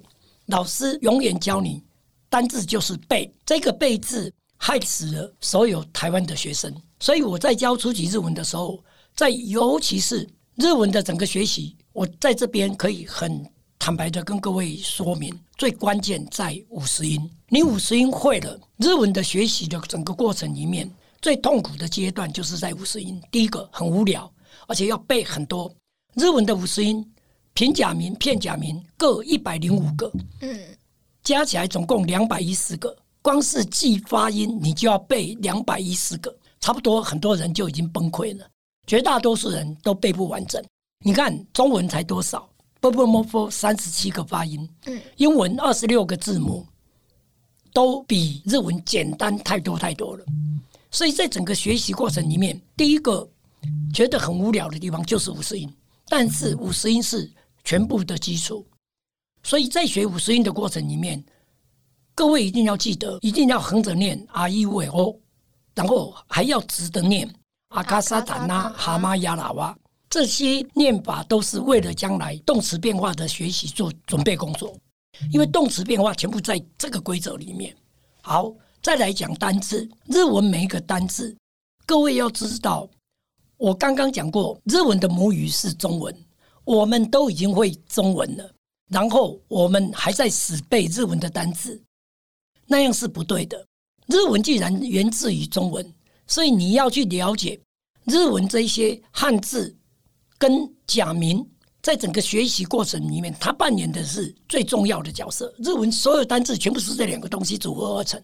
老师永远教你单字就是背。这个背字害死了所有台湾的学生。所以我在教初级日文的时候，在尤其是日文的整个学习。我在这边可以很坦白的跟各位说明，最关键在五十音。你五十音会了，日文的学习的整个过程里面，最痛苦的阶段就是在五十音。第一个很无聊，而且要背很多日文的五十音，平假名、片假名各一百零五个，嗯，加起来总共两百一十个。光是记发音，你就要背两百一十个，差不多很多人就已经崩溃了。绝大多数人都背不完整。你看中文才多少？b b m f 三十七个发音，嗯，英文二十六个字母，都比日文简单太多太多了。所以在整个学习过程里面，第一个觉得很无聊的地方就是五十音，但是五十音是全部的基础。所以在学五十音的过程里面，各位一定要记得，一定要横着念 r e v o，然后还要直的念阿卡萨达那哈玛亚拉哇。这些念法都是为了将来动词变化的学习做准备工作，因为动词变化全部在这个规则里面。好，再来讲单字，日文每一个单字，各位要知道，我刚刚讲过，日文的母语是中文，我们都已经会中文了，然后我们还在死背日文的单字，那样是不对的。日文既然源自于中文，所以你要去了解日文这些汉字。跟假名在整个学习过程里面，它扮演的是最重要的角色。日文所有单字全部是这两个东西组合而成。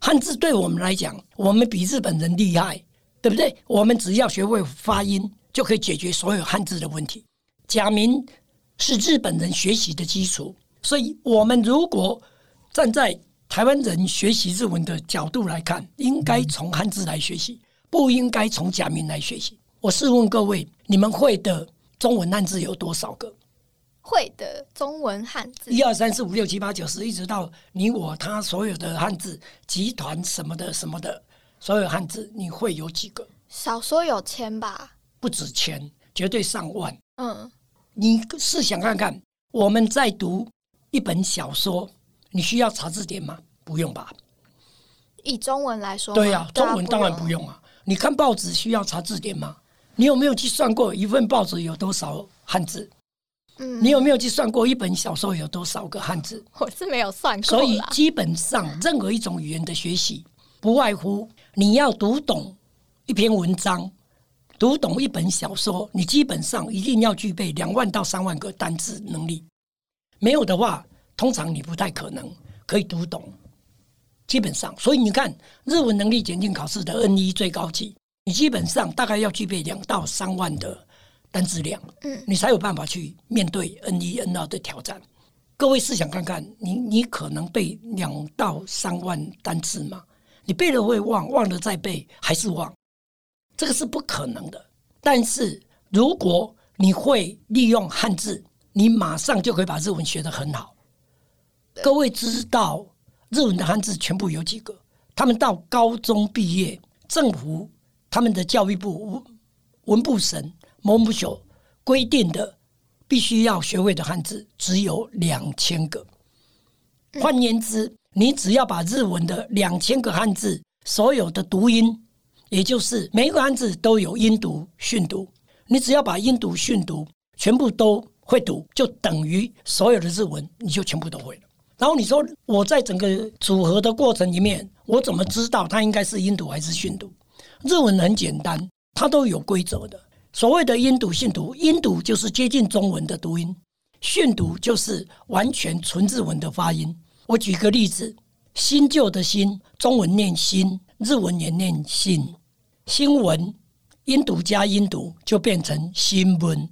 汉字对我们来讲，我们比日本人厉害，对不对？我们只要学会发音，就可以解决所有汉字的问题。假名是日本人学习的基础，所以我们如果站在台湾人学习日文的角度来看，应该从汉字来学习，不应该从假名来学习。我试问各位，你们会的中文汉字有多少个？会的中文汉字，一二三四五六七八九十，一直到你我他所有的汉字，集团什么的什么的，所有汉字，你会有几个？少说有千吧，不止千，绝对上万。嗯，你试想看看，我们在读一本小说，你需要查字典吗？不用吧。以中文来说，对呀，中文当然不用啊。你看报纸需要查字典吗？你有没有去算过一份报纸有多少汉字？嗯，你有没有去算过一本小说有多少个汉字？我是没有算过。所以基本上任何一种语言的学习，不外乎你要读懂一篇文章，读懂一本小说，你基本上一定要具备两万到三万个单字能力。没有的话，通常你不太可能可以读懂。基本上，所以你看日文能力检定考试的 N 一最高级。你基本上大概要具备两到三万的单词量，嗯，你才有办法去面对 N 一 N 二的挑战。各位试想看看，你你可能背两到三万单词吗？你背了会忘，忘了再背还是忘，这个是不可能的。但是如果你会利用汉字，你马上就可以把日文学得很好。各位知道日文的汉字全部有几个？他们到高中毕业，政府。他们的教育部文文部省文部省规定的必须要学会的汉字只有两千个。换言之，你只要把日文的两千个汉字所有的读音，也就是每一个汉字都有音读、训读，你只要把音读、训读全部都会读，就等于所有的日文你就全部都会了。然后你说我在整个组合的过程里面，我怎么知道它应该是音读还是训读？日文很简单，它都有规则的。所谓的音读、训读，音读就是接近中文的读音，训读就是完全纯日文的发音。我举个例子，新旧的新，中文念新，日文也念新。新闻音读加音读就变成新闻，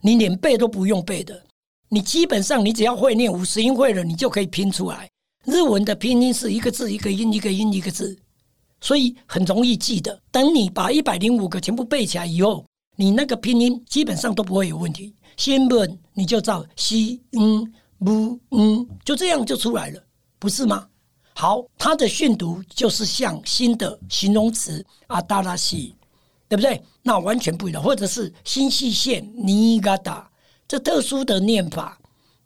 你连背都不用背的，你基本上你只要会念五十音会了，你就可以拼出来。日文的拼音是一个字一个音，一个音一个字，所以很容易记得。等你把一百零五个全部背起来以后，你那个拼音基本上都不会有问题。新闻你就照西嗯不嗯，就这样就出来了，不是吗？好，它的训读就是像新的形容词阿达拉西，对不对？那完全不一样，或者是新细线尼嘎达，这特殊的念法，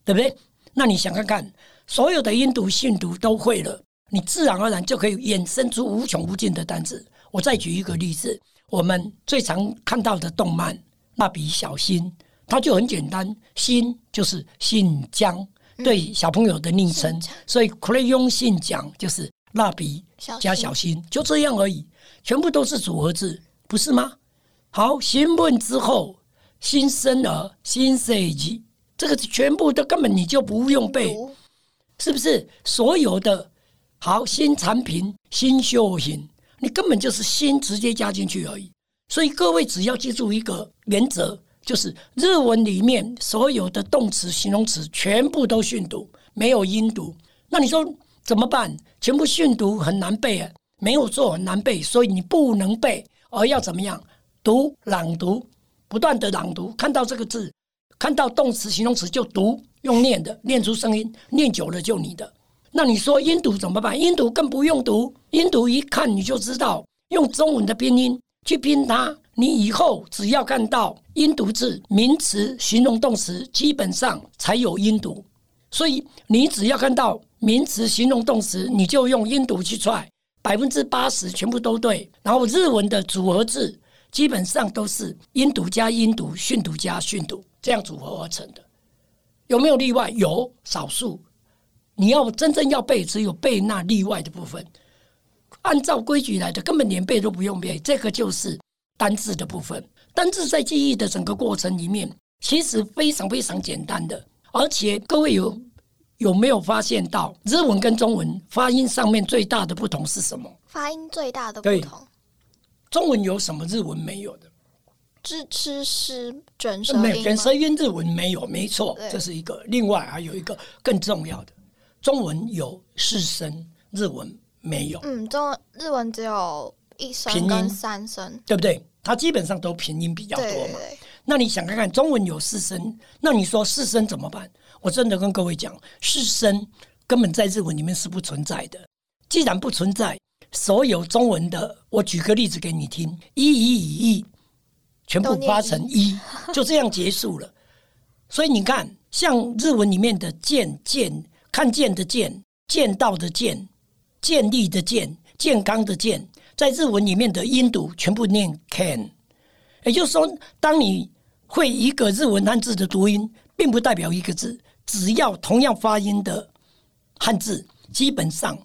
对不对？那你想看看，所有的音读、训读都会了，你自然而然就可以衍生出无穷无尽的单词。我再举一个例子，我们最常看到的动漫《蜡笔小新》，它就很简单，新就是姓江。对小朋友的昵称，所以 crayon 信讲就是蜡笔加小新，就这样而已，全部都是组合字，不是吗？好，询问之后，新生儿、新设计，这个全部都根本你就不用背，是不是？所有的好新产品、新秀品，你根本就是新直接加进去而已。所以各位只要记住一个原则。就是日文里面所有的动词、形容词全部都训读，没有音读。那你说怎么办？全部训读很难背啊，没有做很难背，所以你不能背，而要怎么样？读、朗读，不断的朗读，看到这个字，看到动词、形容词就读，用念的，念出声音，念久了就你的。那你说音读怎么办？音读更不用读，音读一看你就知道，用中文的拼音去拼它。你以后只要看到音读字，名词、形容动词基本上才有音读，所以你只要看到名词、形容动词，你就用音读去踹，百分之八十全部都对。然后日文的组合字基本上都是音读加音读、训读加训读这样组合而成的，有没有例外？有少数。你要真正要背，只有背那例外的部分，按照规矩来的，根本连背都不用背。这个就是。单字的部分，单字在记忆的整个过程里面，其实非常非常简单的。而且各位有有没有发现到，日文跟中文发音上面最大的不同是什么？发音最大的不同，中文有什么日文没有的？支吃是卷舌音，卷舌音日文没有，没错，这是一个。另外还有一个更重要的，中文有四声，日文没有。嗯，中日文只有。一声跟三声，对不对？它基本上都平音比较多嘛。那你想看看中文有四声，那你说四声怎么办？我真的跟各位讲，四声根本在日文里面是不存在的。既然不存在，所有中文的，我举个例子给你听：一、一、一、一，全部发成一，就这样结束了。所以你看，像日文里面的见、见、看见的见、见到的见、建立的建、健康的健。在日文里面的音读全部念 can，也就是说，当你会一个日文汉字的读音，并不代表一个字。只要同样发音的汉字，基本上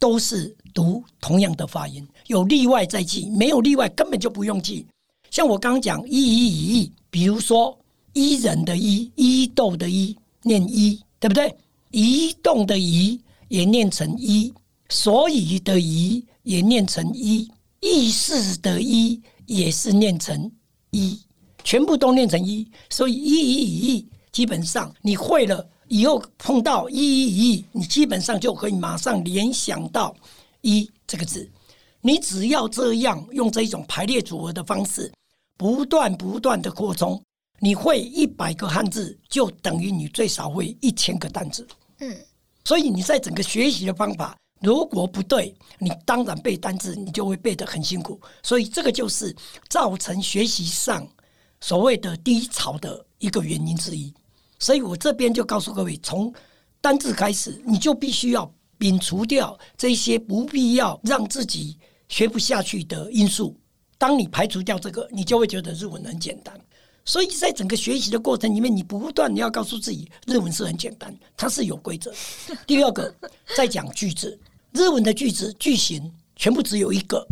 都是读同样的发音。有例外再记，没有例外根本就不用记。像我刚讲一一一，比如说伊人的伊，伊豆的伊念一，对不对？移动的移也念成一，所以的移。也念成一，意识的一也是念成一，全部都念成一，所以一一一基本上你会了以后碰到一一一，你基本上就可以马上联想到一这个字。你只要这样用这一种排列组合的方式，不断不断的扩充，你会一百个汉字就等于你最少会一千个单字。嗯，所以你在整个学习的方法。如果不对，你当然背单字，你就会背得很辛苦。所以这个就是造成学习上所谓的低潮的一个原因之一。所以我这边就告诉各位，从单字开始，你就必须要摒除掉这些不必要让自己学不下去的因素。当你排除掉这个，你就会觉得日文很简单。所以在整个学习的过程里面，你不断你要告诉自己，日文是很简单，它是有规则。第二个，在讲句子，日文的句子句型全部只有一个，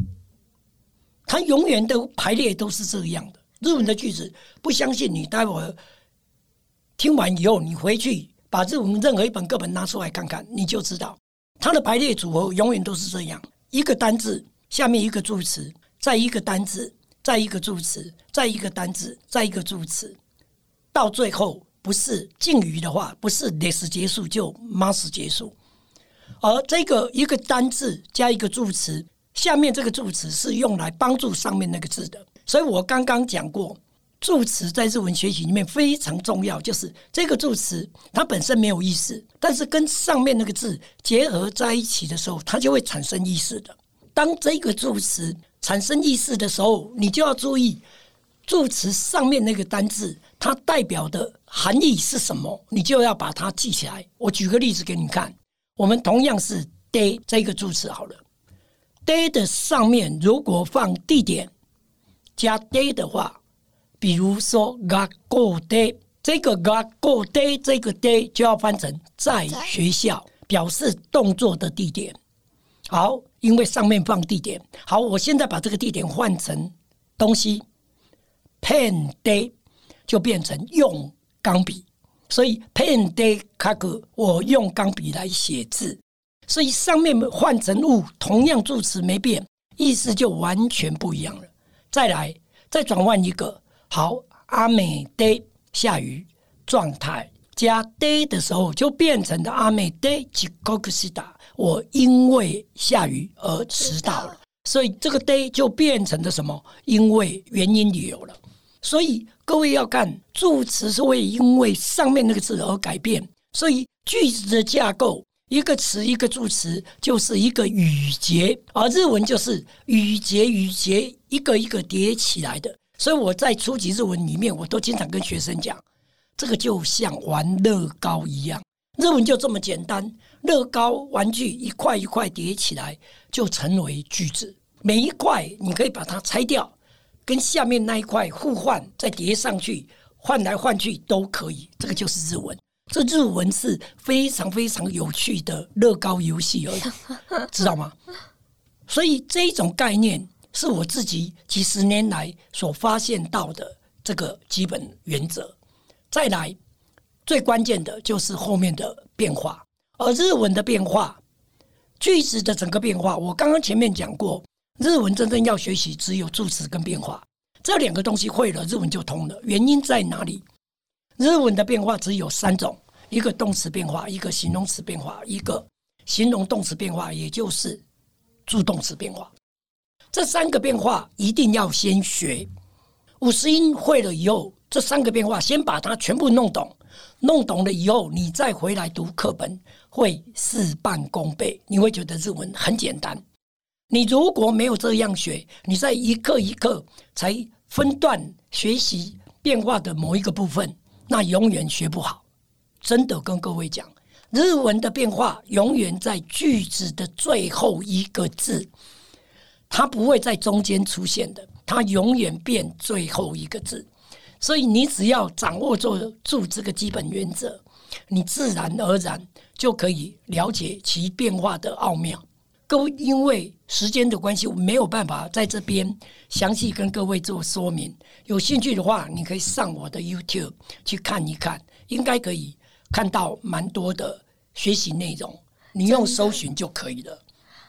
它永远的排列都是这样的。日文的句子，不相信你，待会儿听完以后，你回去把日文任何一本课本拿出来看看，你就知道它的排列组合永远都是这样：一个单字下面一个助词，再一个单字。再一个助词，再一个单字，再一个助词，到最后不是敬语的话，不是 this 结束就 must 结束。而这个一个单字加一个助词，下面这个助词是用来帮助上面那个字的。所以我刚刚讲过，助词在日文学习里面非常重要，就是这个助词它本身没有意思，但是跟上面那个字结合在一起的时候，它就会产生意思的。当这个助词。产生意思的时候，你就要注意助词上面那个单字，它代表的含义是什么，你就要把它记起来。我举个例子给你看，我们同样是 day 这个助词好了，day 的上面如果放地点加 day 的话，比如说 go go day，这个 go go day 这个 day 就要翻成在学校，表示动作的地点。好，因为上面放地点。好，我现在把这个地点换成东西，pen day 就变成用钢笔，所以 pen day 卡格我用钢笔来写字，所以上面换成物，同样助词没变，意思就完全不一样了。再来，再转换一个，好，阿美 day 下雨状态加 day 的时候，就变成的阿美 day 吉高克西达。我因为下雨而迟到了，所以这个 day 就变成了什么？因为原因理由了。所以各位要看助词是会因为上面那个字而改变。所以句子的架构，一个词一个助词就是一个语节，而日文就是语节语节一个一个叠起来的。所以我在初级日文里面，我都经常跟学生讲，这个就像玩乐高一样，日文就这么简单。乐高玩具一块一块叠起来，就成为句子。每一块你可以把它拆掉，跟下面那一块互换，再叠上去，换来换去都可以。这个就是日文。这日文是非常非常有趣的乐高游戏而已，知道吗？所以这一种概念是我自己几十年来所发现到的这个基本原则。再来，最关键的就是后面的变化。而日文的变化，句子的整个变化，我刚刚前面讲过，日文真正要学习只有助词跟变化这两个东西会了，日文就通了。原因在哪里？日文的变化只有三种：一个动词变化，一个形容词变化，一个形容动词变化，也就是助动词变化。这三个变化一定要先学。五十音会了以后，这三个变化先把它全部弄懂。弄懂了以后，你再回来读课本。会事半功倍，你会觉得日文很简单。你如果没有这样学，你在一课一课才分段学习变化的某一个部分，那永远学不好。真的跟各位讲，日文的变化永远在句子的最后一个字，它不会在中间出现的，它永远变最后一个字。所以你只要掌握住住这个基本原则，你自然而然。就可以了解其变化的奥妙。各位，因为时间的关系，我没有办法在这边详细跟各位做说明。有兴趣的话，你可以上我的 YouTube 去看一看，应该可以看到蛮多的学习内容。你用搜寻就可以了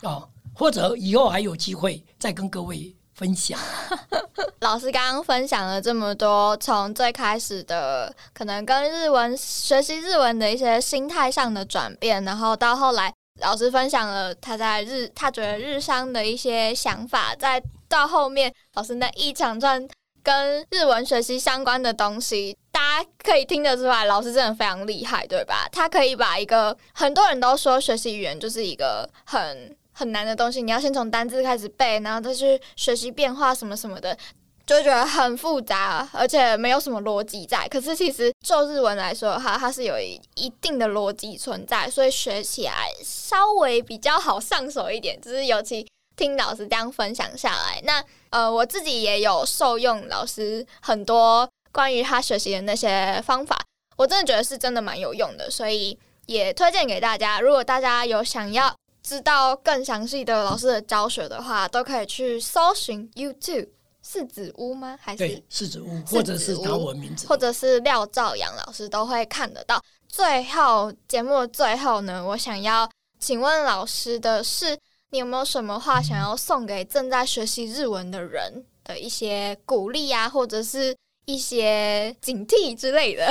啊，或者以后还有机会再跟各位。分享，老师刚刚分享了这么多，从最开始的可能跟日文学习日文的一些心态上的转变，然后到后来老师分享了他在日他觉得日商的一些想法，再到后面老师那一长串跟日文学习相关的东西，大家可以听得出来，老师真的非常厉害，对吧？他可以把一个很多人都说学习语言就是一个很。很难的东西，你要先从单字开始背，然后再去学习变化什么什么的，就觉得很复杂，而且没有什么逻辑在。可是其实就日文来说的话，它是有一定的逻辑存在，所以学起来稍微比较好上手一点。就是尤其听老师这样分享下来，那呃，我自己也有受用老师很多关于他学习的那些方法，我真的觉得是真的蛮有用的，所以也推荐给大家。如果大家有想要知道更详细的老师的教学的话，都可以去搜寻 YouTube 四子屋吗？还是对，四子屋，或者是他文名字，或者是廖兆阳老师都会看得到。最后节目的最后呢，我想要请问老师的是，你有没有什么话想要送给正在学习日文的人的一些鼓励啊，或者是一些警惕之类的？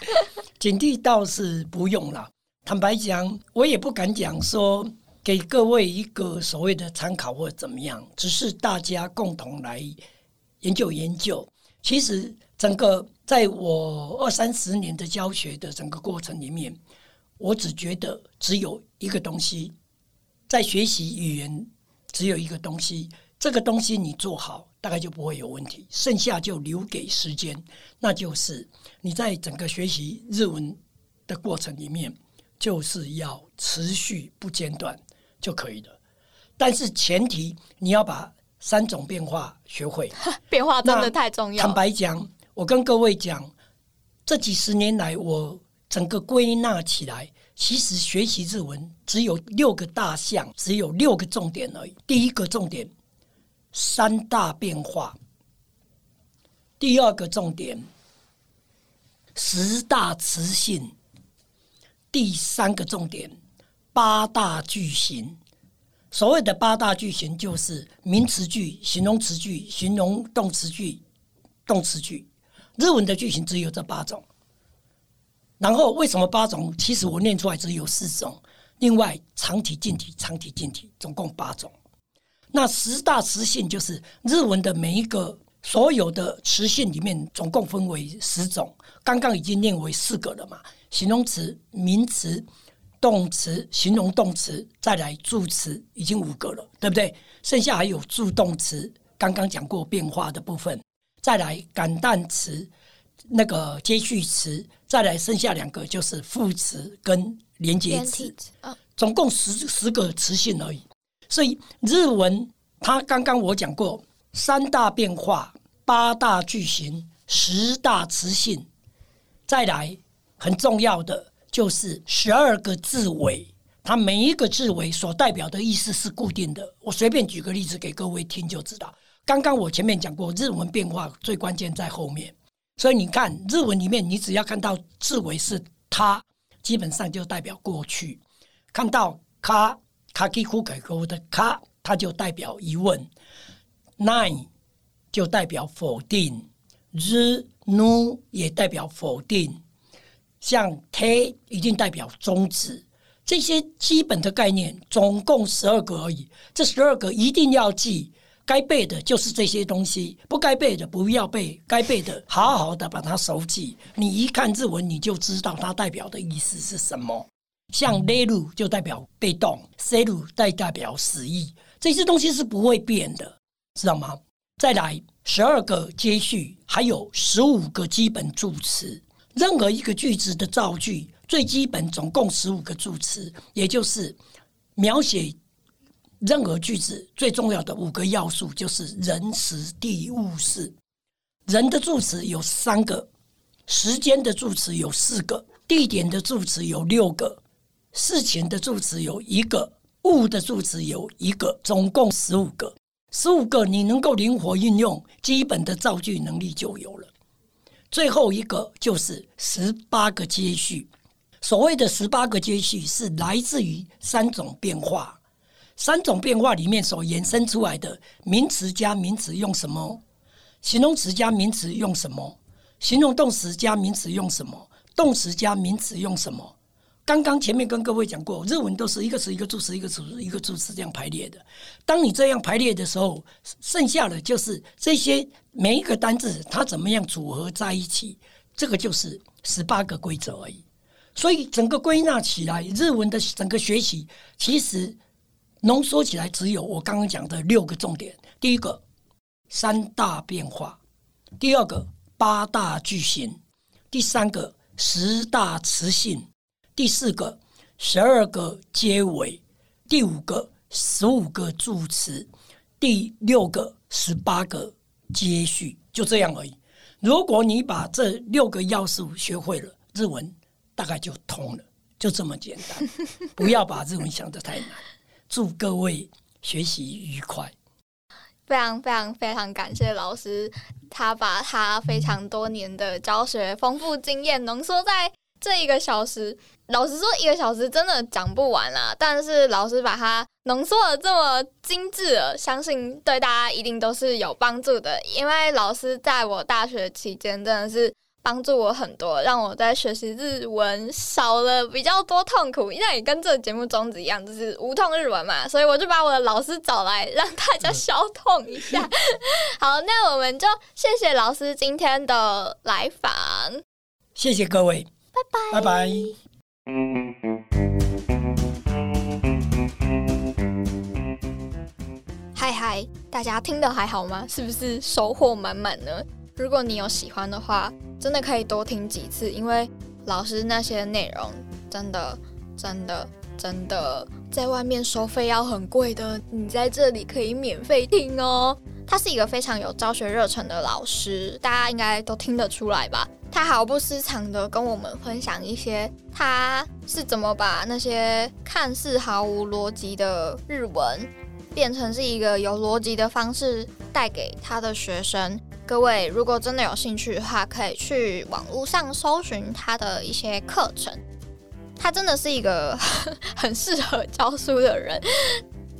警惕倒是不用了。坦白讲，我也不敢讲说给各位一个所谓的参考或怎么样，只是大家共同来研究研究。其实整个在我二三十年的教学的整个过程里面，我只觉得只有一个东西，在学习语言只有一个东西，这个东西你做好，大概就不会有问题，剩下就留给时间，那就是你在整个学习日文的过程里面。就是要持续不间断就可以了，但是前提你要把三种变化学会。变化真的太重要。坦白讲，我跟各位讲，这几十年来，我整个归纳起来，其实学习日文只有六个大项，只有六个重点而已。第一个重点，三大变化；第二个重点，十大词性。第三个重点，八大句型。所谓的八大句型，就是名词句、形容词句、形容动词句、动词句。日文的句型只有这八种。然后为什么八种？其实我念出来只有四种。另外，长体、近体、长体、近体，总共八种。那十大词性就是日文的每一个所有的词性里面，总共分为十种。刚刚已经念为四个了嘛？形容词、名词、动词、形容动词，再来助词，已经五个了，对不对？剩下还有助动词，刚刚讲过变化的部分，再来感叹词，那个接续词，再来剩下两个就是副词跟连接词，总共十十个词性而已。所以日文它刚刚我讲过三大变化、八大句型、十大词性，再来。很重要的就是十二个字尾，它每一个字尾所代表的意思是固定的。我随便举个例子给各位听就知道。刚刚我前面讲过，日文变化最关键在后面，所以你看日文里面，你只要看到字尾是它，基本上就代表过去；看到卡卡基库改沟的卡，它就代表疑问；nine 就代表否定；日努也代表否定。像 t 一定代表终止，这些基本的概念总共十二个而已。这十二个一定要记，该背的就是这些东西，不该背的不要背，该背的好好的把它熟记。你一看日文，你就知道它代表的意思是什么。像 l 路就代表被动，c 路代代表死意，这些东西是不会变的，知道吗？再来十二个接续，还有十五个基本助词。任何一个句子的造句，最基本总共十五个助词，也就是描写任何句子最重要的五个要素，就是人、时、地、物、事。人的助词有三个，时间的助词有四个，地点的助词有六个，事情的助词有一个，物的助词有一个，总共十五个。十五个你能够灵活运用，基本的造句能力就有了。最后一个就是十八个接续，所谓的十八个接续是来自于三种变化，三种变化里面所延伸出来的名词加名词用什么，形容词加名词用什么，形容动词加名词用什么，动词加名词用什么。刚刚前面跟各位讲过，日文都是一个词一个助词一个词一个助词这样排列的。当你这样排列的时候，剩下的就是这些每一个单字它怎么样组合在一起，这个就是十八个规则而已。所以整个归纳起来，日文的整个学习其实浓缩起来只有我刚刚讲的六个重点：第一个三大变化，第二个八大句型，第三个十大词性。第四个，十二个结尾；第五个，十五个助词；第六个，十八个接续，就这样而已。如果你把这六个要素学会了，日文大概就通了，就这么简单。不要把日文想得太难。祝各位学习愉快。非常非常非常感谢老师，他把他非常多年的教学丰富经验浓缩在这一个小时。老实说，一个小时真的讲不完啦。但是老师把它浓缩的这么精致了，相信对大家一定都是有帮助的。因为老师在我大学期间真的是。帮助我很多，让我在学习日文少了比较多痛苦。那也跟这个节目宗旨一样，就是无痛日文嘛，所以我就把我的老师找来，让大家消痛一下。好，那我们就谢谢老师今天的来访，谢谢各位，拜拜，拜拜。嗨嗨，大家听的还好吗？是不是收获满满呢？如果你有喜欢的话，真的可以多听几次，因为老师那些内容真的、真的、真的在外面收费要很贵的，你在这里可以免费听哦。他是一个非常有教学热忱的老师，大家应该都听得出来吧？他毫不私藏的跟我们分享一些他是怎么把那些看似毫无逻辑的日文，变成是一个有逻辑的方式带给他的学生。各位，如果真的有兴趣的话，可以去网络上搜寻他的一些课程。他真的是一个 很适合教书的人。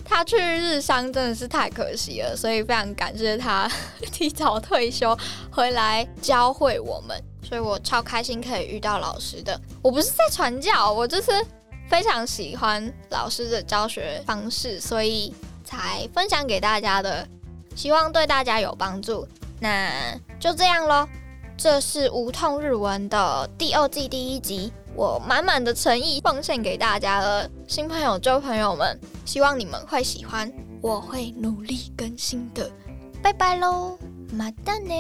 他去日商真的是太可惜了，所以非常感谢他 提早退休回来教会我们。所以我超开心可以遇到老师的。我不是在传教，我就是非常喜欢老师的教学方式，所以才分享给大家的，希望对大家有帮助。那就这样喽，这是无痛日文的第二季第一集，我满满的诚意奉献给大家了，新朋友旧朋友们，希望你们会喜欢，我会努力更新的，拜拜喽，马蛋呢。